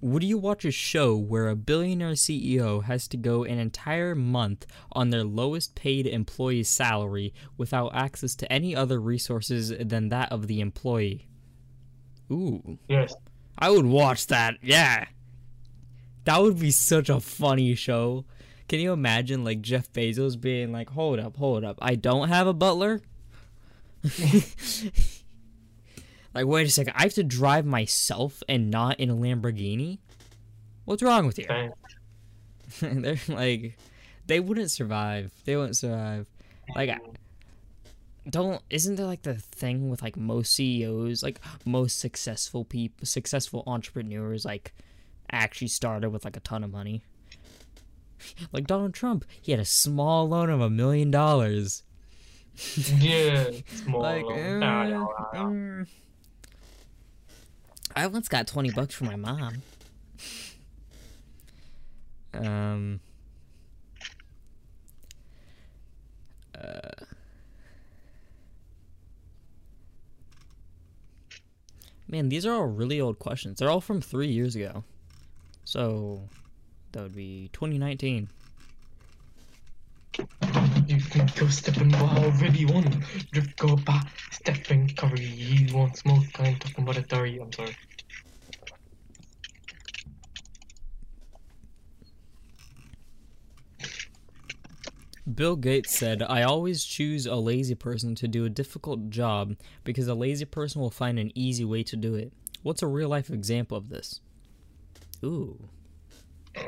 would you watch a show where a billionaire CEO has to go an entire month on their lowest paid employee's salary without access to any other resources than that of the employee? Ooh, Yes. I would watch that. Yeah. That would be such a funny show. Can you imagine like Jeff Bezos being like, "Hold up, hold up. I don't have a butler?" Like, wait a second, I have to drive myself and not in a Lamborghini? What's wrong with you? They're like, they wouldn't survive. They wouldn't survive. Like, I- don't isn't there like the thing with like most CEOs, like most successful people, successful entrepreneurs, like actually started with like a ton of money. Like Donald Trump, he had a small loan of a million dollars. Yeah, small. Like, loan. uh, mm. I once got twenty bucks from my mom. Um. Uh, man, these are all really old questions. They're all from three years ago. So, that would be 2019. Think you're stepping well already won. Drip go back, Stephen Curry. He wants smoke. I'm talking about a thirty. I'm sorry. Bill Gates said, I always choose a lazy person to do a difficult job because a lazy person will find an easy way to do it. What's a real life example of this? Ooh.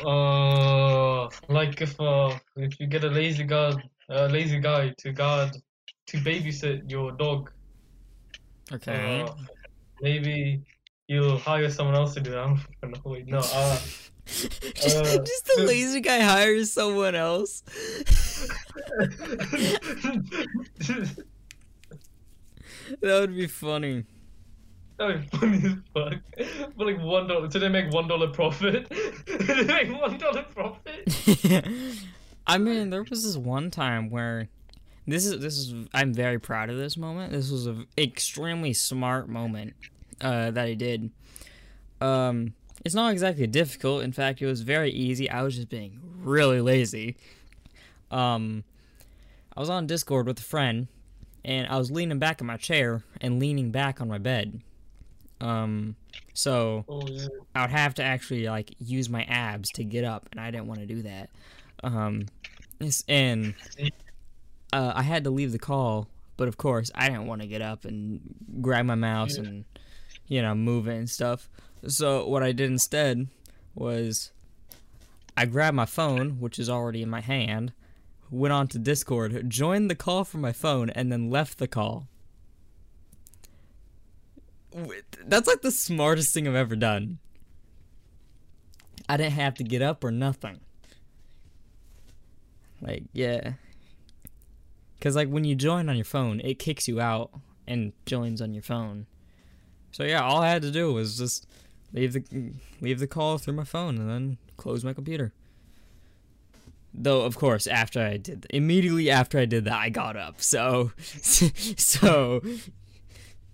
Uh, like if uh if you get a lazy guy, a lazy guy to guard, to babysit your dog, Okay. uh, maybe you'll hire someone else to do that. I don't fucking. Wait, no. Uh, just, uh, just the lazy guy hires someone else. that would be funny. That'd be funny as fuck. But like one dollar, so they make one dollar profit. they make one dollar profit. I mean, there was this one time where this is this is I'm very proud of this moment. This was an extremely smart moment uh, that I did. Um, it's not exactly difficult. In fact, it was very easy. I was just being really lazy. Um, I was on Discord with a friend, and I was leaning back in my chair and leaning back on my bed. Um, so Oh yeah. I would have to actually like use my abs to get up, and I didn't want to do that. Um, and uh, I had to leave the call, but of course I didn't want to get up and grab my mouse and you know move it and stuff. So what I did instead was I grabbed my phone, which is already in my hand, went on to Discord, joined the call from my phone, and then left the call. That's like the smartest thing I've ever done. I didn't have to get up or nothing. Like, yeah. Cause like when you join on your phone, it kicks you out and joins on your phone. So yeah, all I had to do was just leave the leave the call through my phone and then close my computer. Though of course, after I did immediately after I did that, I got up. So so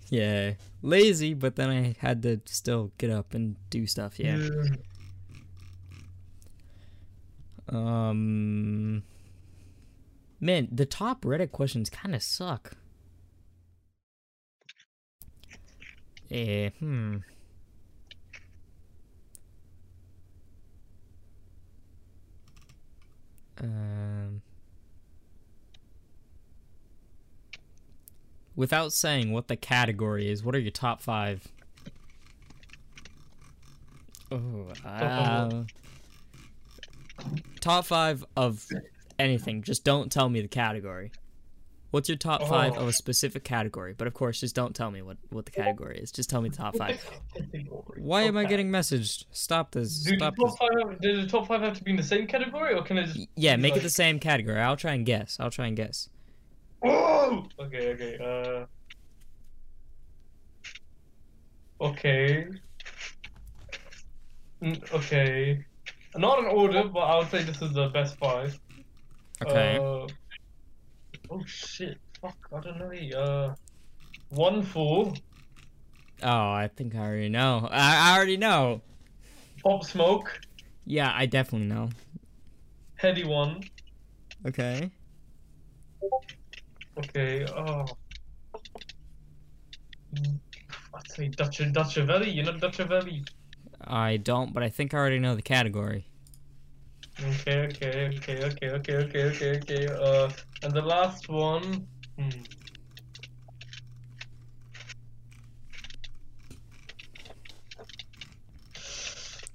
yeah, lazy, but then I had to still get up and do stuff. Yeah. Um. Man, the top Reddit questions kind of suck. Eh, hmm. Um. Without saying what the category is, what are your top five? Oh, uh, top five of anything. Just don't tell me the category. What's your top five of Oh. a specific category? But of course, just don't tell me what, what the category is. Just tell me the top five. Why am I getting messaged? Stop this. Do the Stop top this. five does the top five have to be in the same category, or can I just? Yeah, make it the same category. I'll try and guess. I'll try and guess. Oh! Okay, okay. Uh. Okay. Mm, okay. Not in order, but I would say this is the best five. Okay. Uh, oh shit! Fuck! I don't know. Uh, one fool, oh, I think I already know. I, I already know. pop smoke, Yeah, I definitely know. Headie One. Okay. Okay. Oh. I'd say Dutch Dutchavelli. You know Dutchavelli. I don't, but I think I already know the category. Okay, okay, okay, okay, okay, okay, okay, okay. Uh, and the last one. Hmm.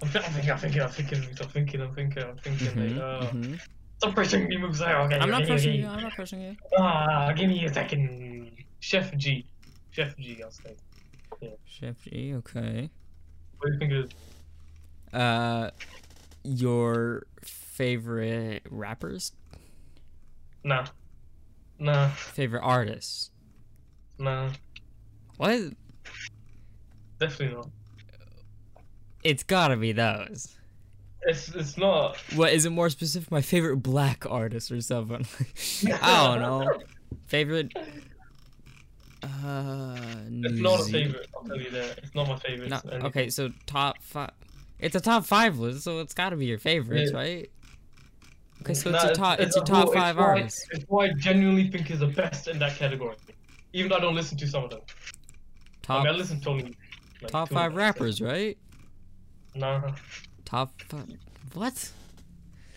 I'm thinking, I'm thinking, I'm thinking, I'm thinking, I'm thinking, I'm thinking. Mm-hmm, uh, mm-hmm. Stop pressing me, moves out. Okay, I'm not pressing you, I'm not pressing you. Ah, give me a second. Chef G. Chef G, I'll say. Yeah. Chef G, okay. What do you think it is? Uh your favorite rappers? Nah. Nah. Favorite artists? Nah. What? Definitely not. It's gotta be those. It's it's not. What is it more specific? My favorite black artist or something? I don't know. Favorite? Uh, It's not a favorite. I'll tell you that. It's not my favorite. No, okay, so top five. It's a top five list, so it's got to be your favorites, Yeah. right? Okay, so it's your top. It's, your a top whole- five why- artists. It's why I genuinely think is the best in that category. Even though I don't listen to some of them. I Top mean, I listen to only. Like, top five rappers, right? Nah. Top five. What?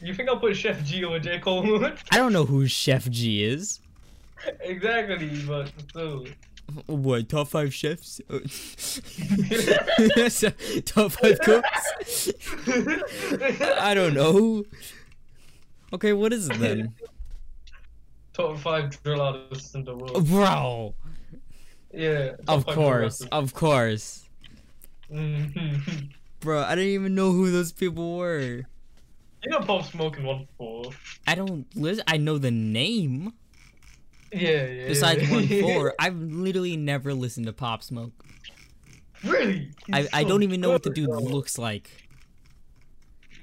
You think I'll put Chef G over J Cole? I don't know who Chef G is. exactly, but still. What top five chefs? Uh, top five cooks? I don't know. Okay, what is it then, Top five drill artists in the world. bro? Yeah. Of course, of course, Mhm. bro. I didn't even know who those people were. You know Pop Smoke in OneFour. I don't listen. I know the name. Yeah, yeah. Besides yeah. OneFour, I've literally never listened to Pop Smoke. Really? I, He's I so don't even know what the dude looks like.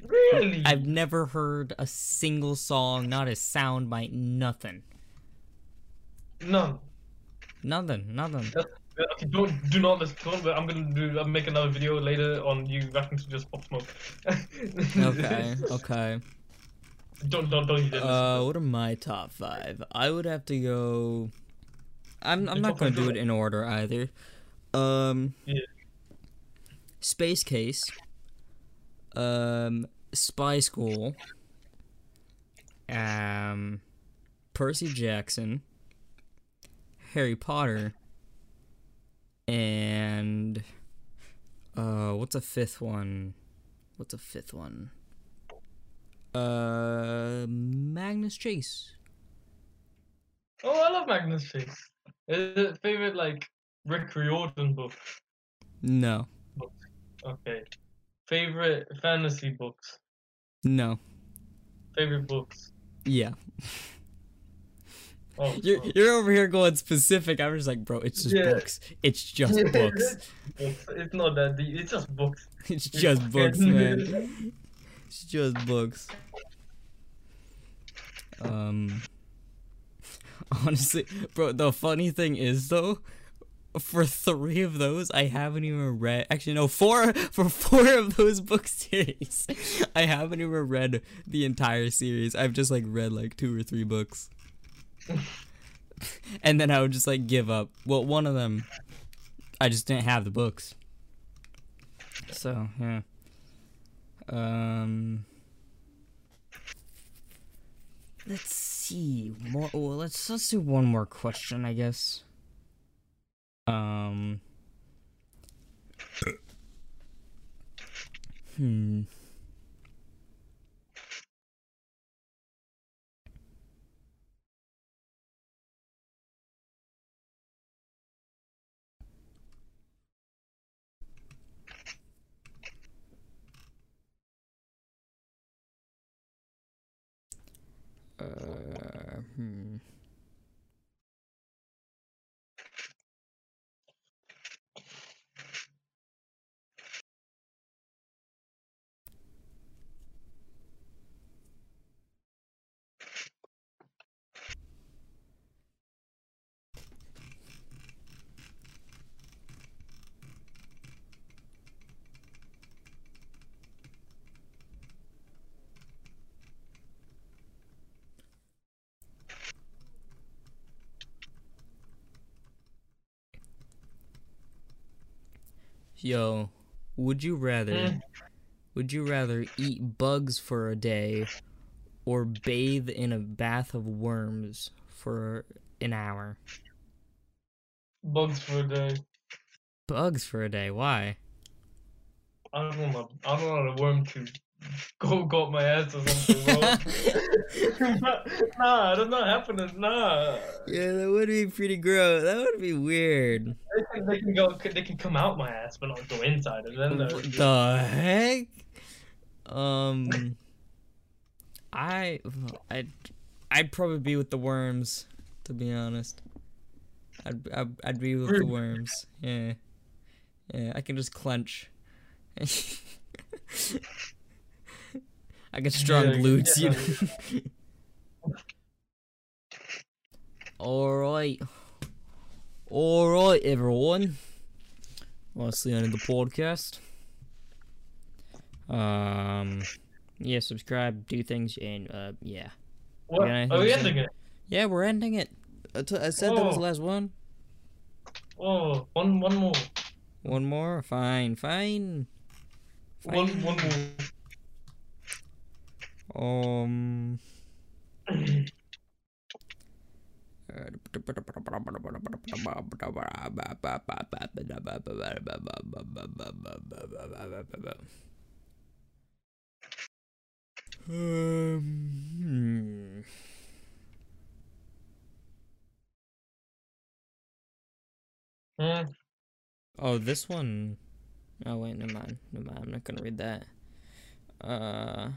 Really? I've never heard a single song, not a sound bite, nothing. None. Nothing, nothing. Okay, don't do not listen. Don't, I'm gonna do. Make another video later on you rapping to just Pop Smoke. Okay, okay. Don't don't don't even Uh, what are my top five? I would have to go. I'm I'm not gonna do it in order either. Um. Yeah. Space Case. Um, Spy School. Um, Percy Jackson. Harry Potter. And uh, what's a fifth one? What's a fifth one? Uh, Magnus Chase. Oh, I love Magnus Chase. Is it favorite like Rick Riordan book? No, Okay. Favorite fantasy books. no, Favorite books. yeah. Oh, You're oh. you're over here going specific. I'm just like, bro, it's just Yeah. books. It's just books. Books. It's not that deep. It's just books. It's just books, man. It's just books. Um, honestly, bro, the funny thing is though, for three of those, I haven't even read. Actually, no, four for four of those book series, I haven't even read the entire series. I've just like read like two or three books, and then I would just like give up. Well, one of them, I just didn't have the books. So yeah. Um. Let's see. More. Well, let's let's do one more question, I guess. Um. Hmm. Uh, hmm. Yo, would you rather Mm. would you rather eat bugs for a day or bathe in a bath of worms for an hour? Bugs for a day. Bugs for a day. Why? I don't want I don't want a worm to go go up my ass or something, nah, that's not happening. Nah. Yeah, that would be pretty gross. That would be weird. They can, go. They can come out my ass, but not go inside. And then What the heck? Um, I, I'd, I'd probably be with the worms, to be honest. I'd, I'd, I'd be with the worms. Yeah, yeah. I can just clench. I got strong Yeah, glutes, you know. All right, all right, everyone. That's the end of the podcast. Um, yeah, subscribe, do things, and uh, yeah, What? Yeah, Are we ending it? Yeah, we're ending it. I, t- I said that was the Oh. last one. Oh, one one more. One more, fine, fine. One Fine. one more. Um. Um, hmm. Oh, this one. Oh wait, never mind. Never mind. I'm not gonna read that. Uh.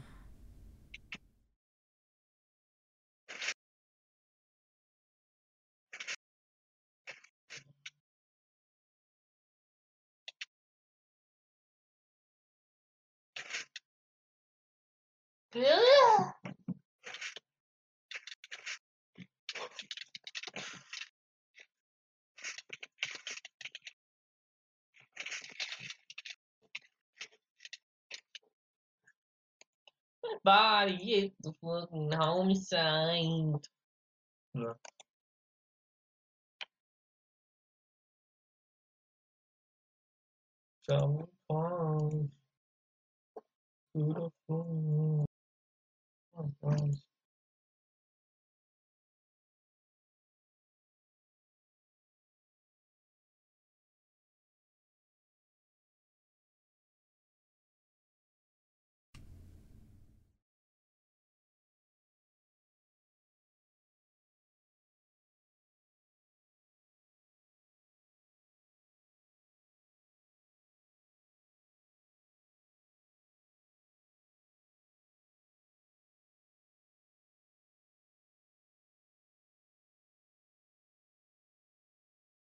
Body is the fucking homicide. Yeah. Shall we fall Oh, to the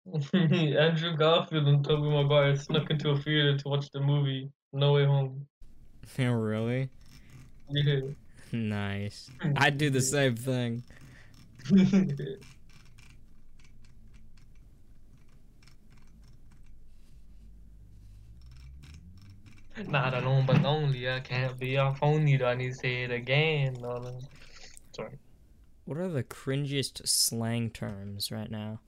Andrew Garfield and Tobey Maguire snuck into a theater to watch the movie No Way Home. really? Yeah. Nice. I'd do the same thing. Not alone but lonely, I can't be off on you. Do I need to say it again? No, no. Sorry. What are the cringiest slang terms right now?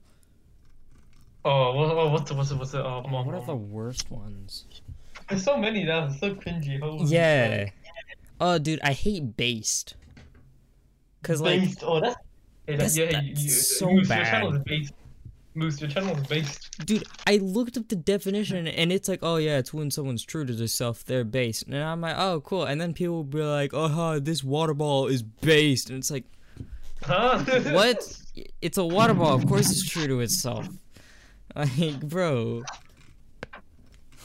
Oh, what, oh, what's the, what's the, what's the, oh, mom, what are the worst ones? There's so many now, it's so cringy. Holy Yeah. Oh, dude, I hate based. Cause like, Based, oh, that's, hey, that's- yeah, that's you, so Moose, Your channel is based. Moose, your channel is based. dude, I looked up the definition and it's like, oh yeah, it's when someone's true to themselves, they're based. And I'm like, oh cool. And then people will be like, oh, huh, this water ball is based, and it's like, Huh? what? It's a water ball. Of course, it's true to itself. Like, bro.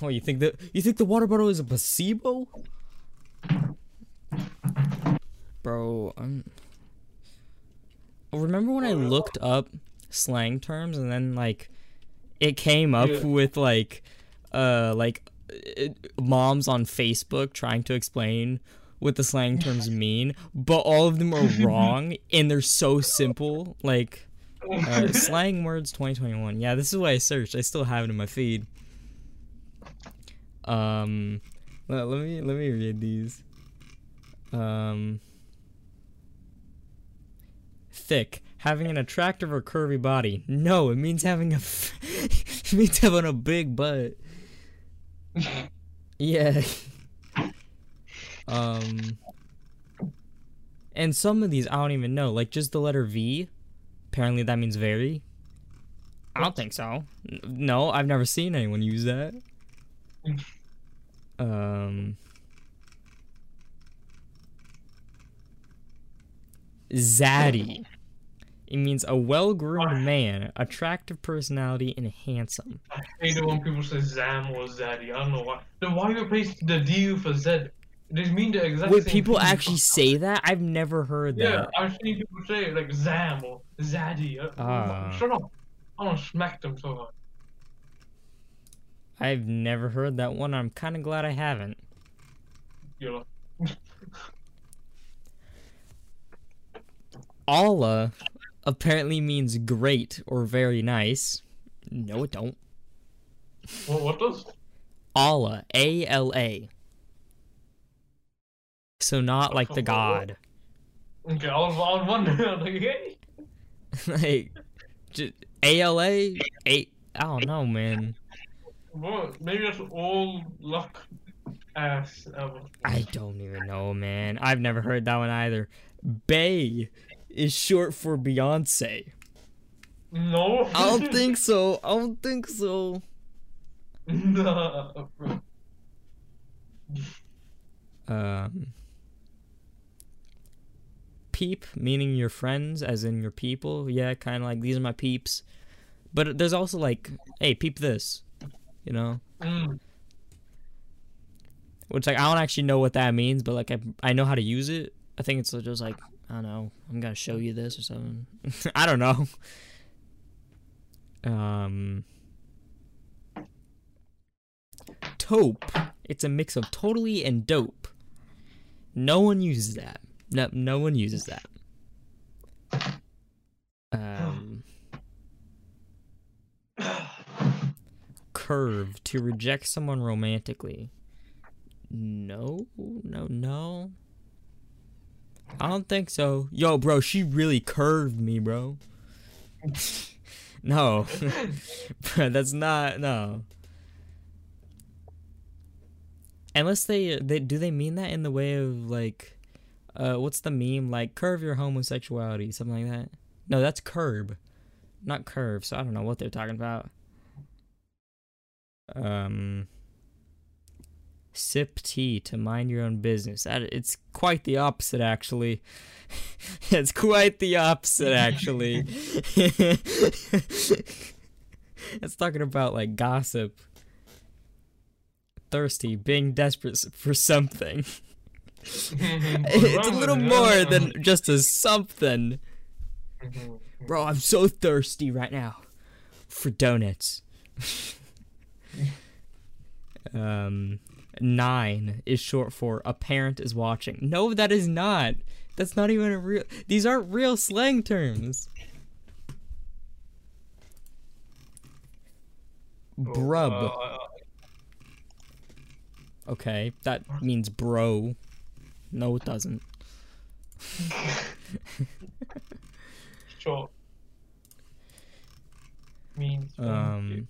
Oh, you think that you think the water bottle is a placebo? Bro, I'm. Remember when I looked up slang terms and then like, it came up Yeah. with like, uh, like, uh, moms on Facebook trying to explain what the slang terms mean, but all of them are wrong and they're so simple. Like, uh, slang words 2021. Yeah, this is what I searched. I still have it in my feed. Um, let, let me let me read these. Um, thick, having an attractive or curvy body. No, it means having a. F- it means having a big butt. Yeah. um. And some of these I don't even know. Like just the letter V. Apparently that means very. I don't think so. No, I've never seen anyone use that. Um. Zaddy. It means a well-groomed man, attractive personality, and handsome. I hate it when people say Zam or Zaddy. I don't know why. Then why you replace the D for Z? They mean the exact Wait, people actually say that? I've never heard that. Yeah. I've seen people say it like Zam or Zaddy. Uh. Shut up. I want to smack them so hard. I've never heard that one. I'm kind of glad I haven't. Know. Allah apparently means great or very nice. No, it don't. What, what does? Allah, A L A. So not like the god. Okay, I was, I was wondering. I was like, hey. like just I don't know, man. Bro, maybe that's all luck ass ever. I don't even know, man. I've never heard that one either. Bay is short for Beyonce. No. I don't think so. I don't think so. nah, bro. Um Peep, meaning your friends, as in your people. Yeah, kind of like these are my peeps. But there's also like, hey, peep this. You know? Mm. Which like I don't actually know what that means, but like I I know how to use it. I think it's just like I don't know. I'm gonna show you this or something. I don't know. Um, tope. It's a mix of totally and dope. No one uses that. No, no one uses that. Um, curve to reject someone romantically. No, no, no. I don't think so. Yo, bro, she really curved me, bro. no, bro, that's not no. Unless they they do they mean that in the way of like, uh, what's the meme like curve your homosexuality something like that? No, that's curb, not curve. So I don't know what they're talking about. Um sip tea to mind your own business. That it's quite the opposite actually. it's quite the opposite actually. it's talking about like gossip. Thirsty, being desperate for something. it's a little more than just a something. Bro, I'm so thirsty right now for donuts. um nine is short for a parent is watching. No, that is not. That's not even a real. These aren't real slang terms. Brub. Uh, Okay, that means bro. No, it doesn't. sure. Means. Um.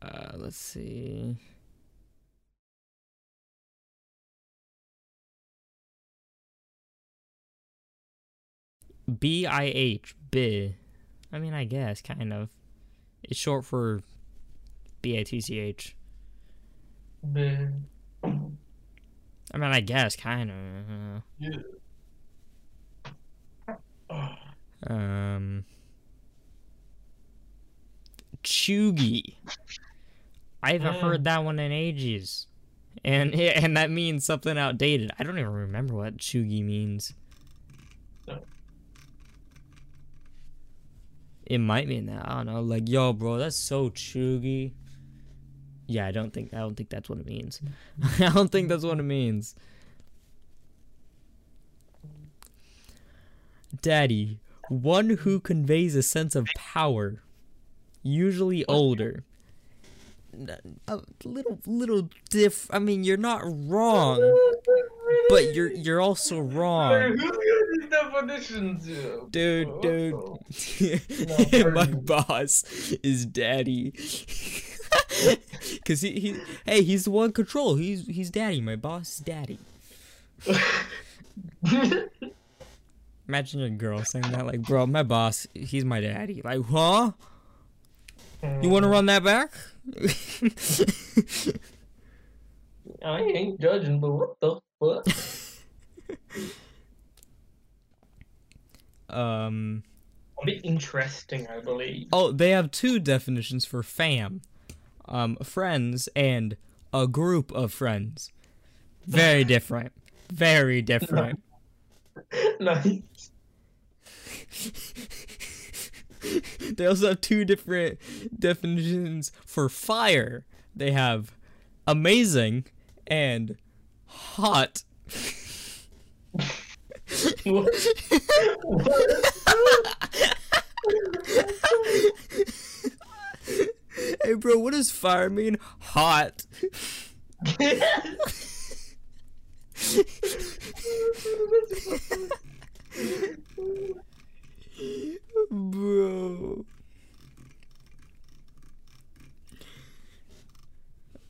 Uh, let's see. B I H B. I mean, I guess kind of. It's short for B A T C H. I mean, I guess kind of. yeah. Oh, Um, cheugy. I haven't Mm. heard that one in ages, and and that means something outdated. I don't even remember what cheugy means. No. It might mean that. I don't know. Like, yo, bro, that's so cheugy. Yeah, I don't think I don't think that's what it means. I don't think that's what it means. Daddy, one who conveys a sense of power, usually older. A little, little diff. I mean, you're not wrong, but you're you're also Wait, wrong, definitions? dude. What Dude, oh. the- my boss is daddy. Cause he, he hey he's the one control. He's he's daddy. My boss is daddy. Imagine a girl saying that, like, bro, my boss, he's my daddy. Like, huh? You want to run that back? I ain't judging, but what the fuck? Um. A bit interesting, I believe. Oh, they have two definitions for fam. Um, friends and a group of friends. Very different. Very different. nice. they also have two different definitions for fire. They have amazing and hot. Hey, bro, what does fire mean? Hot. Bro.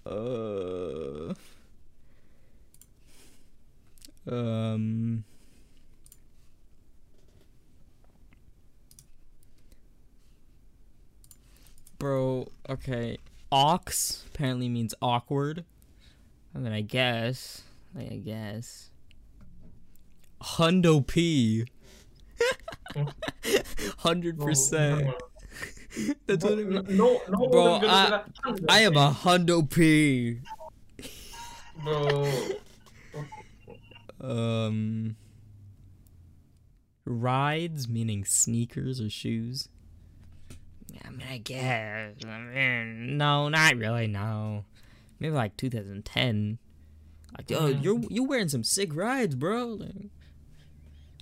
Uh. Um. Bro, okay. Ox apparently means awkward. I mean, I guess. Like, I guess. Hundo P. Hundred percent. That's what it means. no, no, Bro, I- do that hundred I am a hundo P. Bro. Um. Rides meaning sneakers or shoes. I mean, I guess. I mean, no, not really. No, maybe like 2010. Like, oh, Mhm. you're you wearing some sick rides, bro. Like,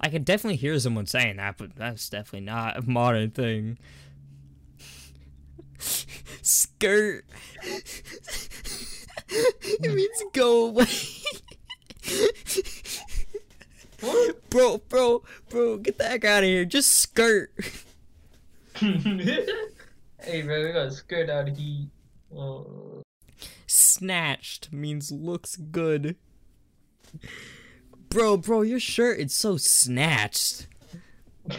I could definitely hear someone saying that, but that's definitely not a modern thing. Skirt. it means go away. What? bro, bro, bro, get the heck out of here. Just skirt. hey, bro, we got skirt out of here. Oh. Snatched means looks good. Bro, bro, your shirt is so snatched.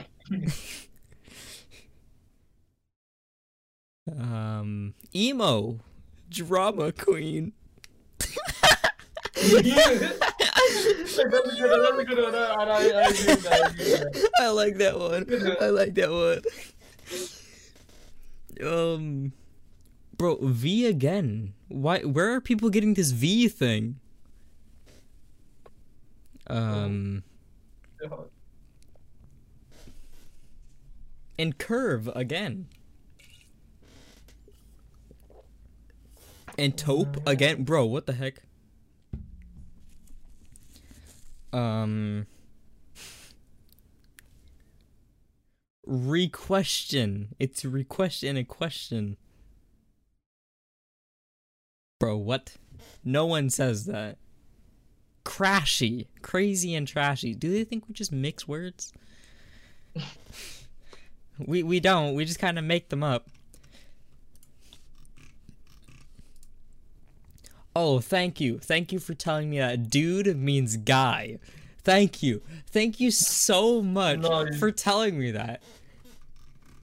um, emo, drama queen. a a. I like that one. I like that one. Um, bro, V again. Why? Where are people getting this V thing? Um, and curve again. And tope again, bro. What the heck? Um. Requestion. It's requestion a question. Bro, what? No one says that. Crashy. Crazy and trashy. Do they think we just mix words? we we don't. We just kind of make them up. Oh, thank you. Thank you for telling me that dude means guy. Thank you. Thank you so much No, for telling me that.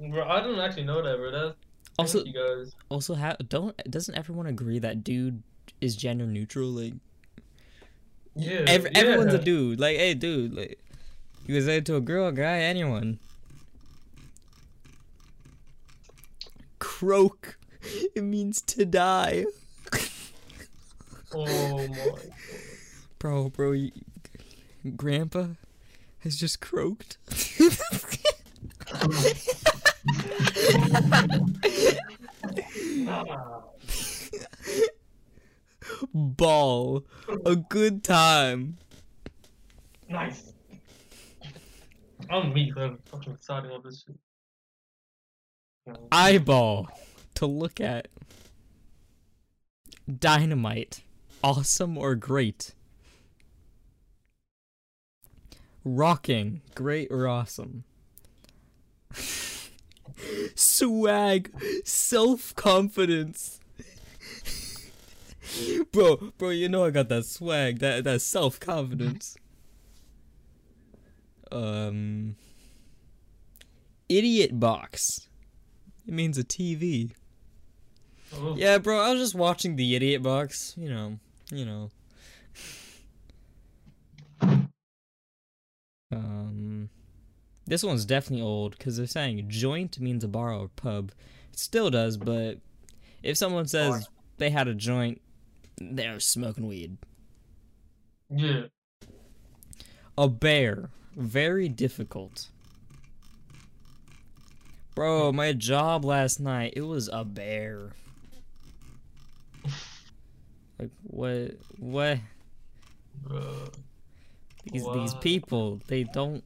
Bro, I don't actually know that, bro. That's Also, you guys. also, ha- don't doesn't everyone agree that dude is gender neutral? Like, Yeah, ev- everyone's a dude. Like, hey, dude, like, you can say it to a girl, a guy, anyone. Croak. It means to die. Oh my. God. Bro, bro, you, Grandpa has just croaked. Ball. A good time. nice. I'm me, I'm fucking excited about this shit. Eyeball. To look at. Dynamite. Awesome or great. Rocking. Great or awesome. Swag. Self confidence. bro, bro, you know I got that swag, that that self confidence. Um. Idiot box. It means a TV. Oh, Yeah, bro, I was just watching the idiot box. You know, you know. Um, this one's definitely old because they're saying joint means a bar or pub. It still does, but if someone says they had a joint, they're smoking weed. Yeah. A bear, very difficult. Bro, my job last night, it was a bear. Like what? What? Bruh. These these people, they don't.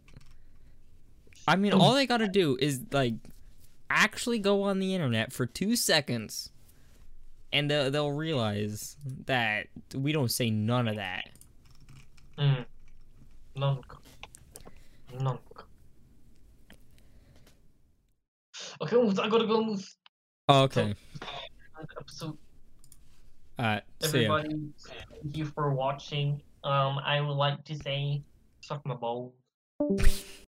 I mean, all they gotta do is like actually go on the internet for two seconds, and they'll they'll realize that we don't say none of that. Mm. Nunk. Nunk. Okay, I gotta go, Moose. Oh, okay. Episode. Alright. See ya. Everybody, thank you for watching. Um, I would like to say, suck my balls.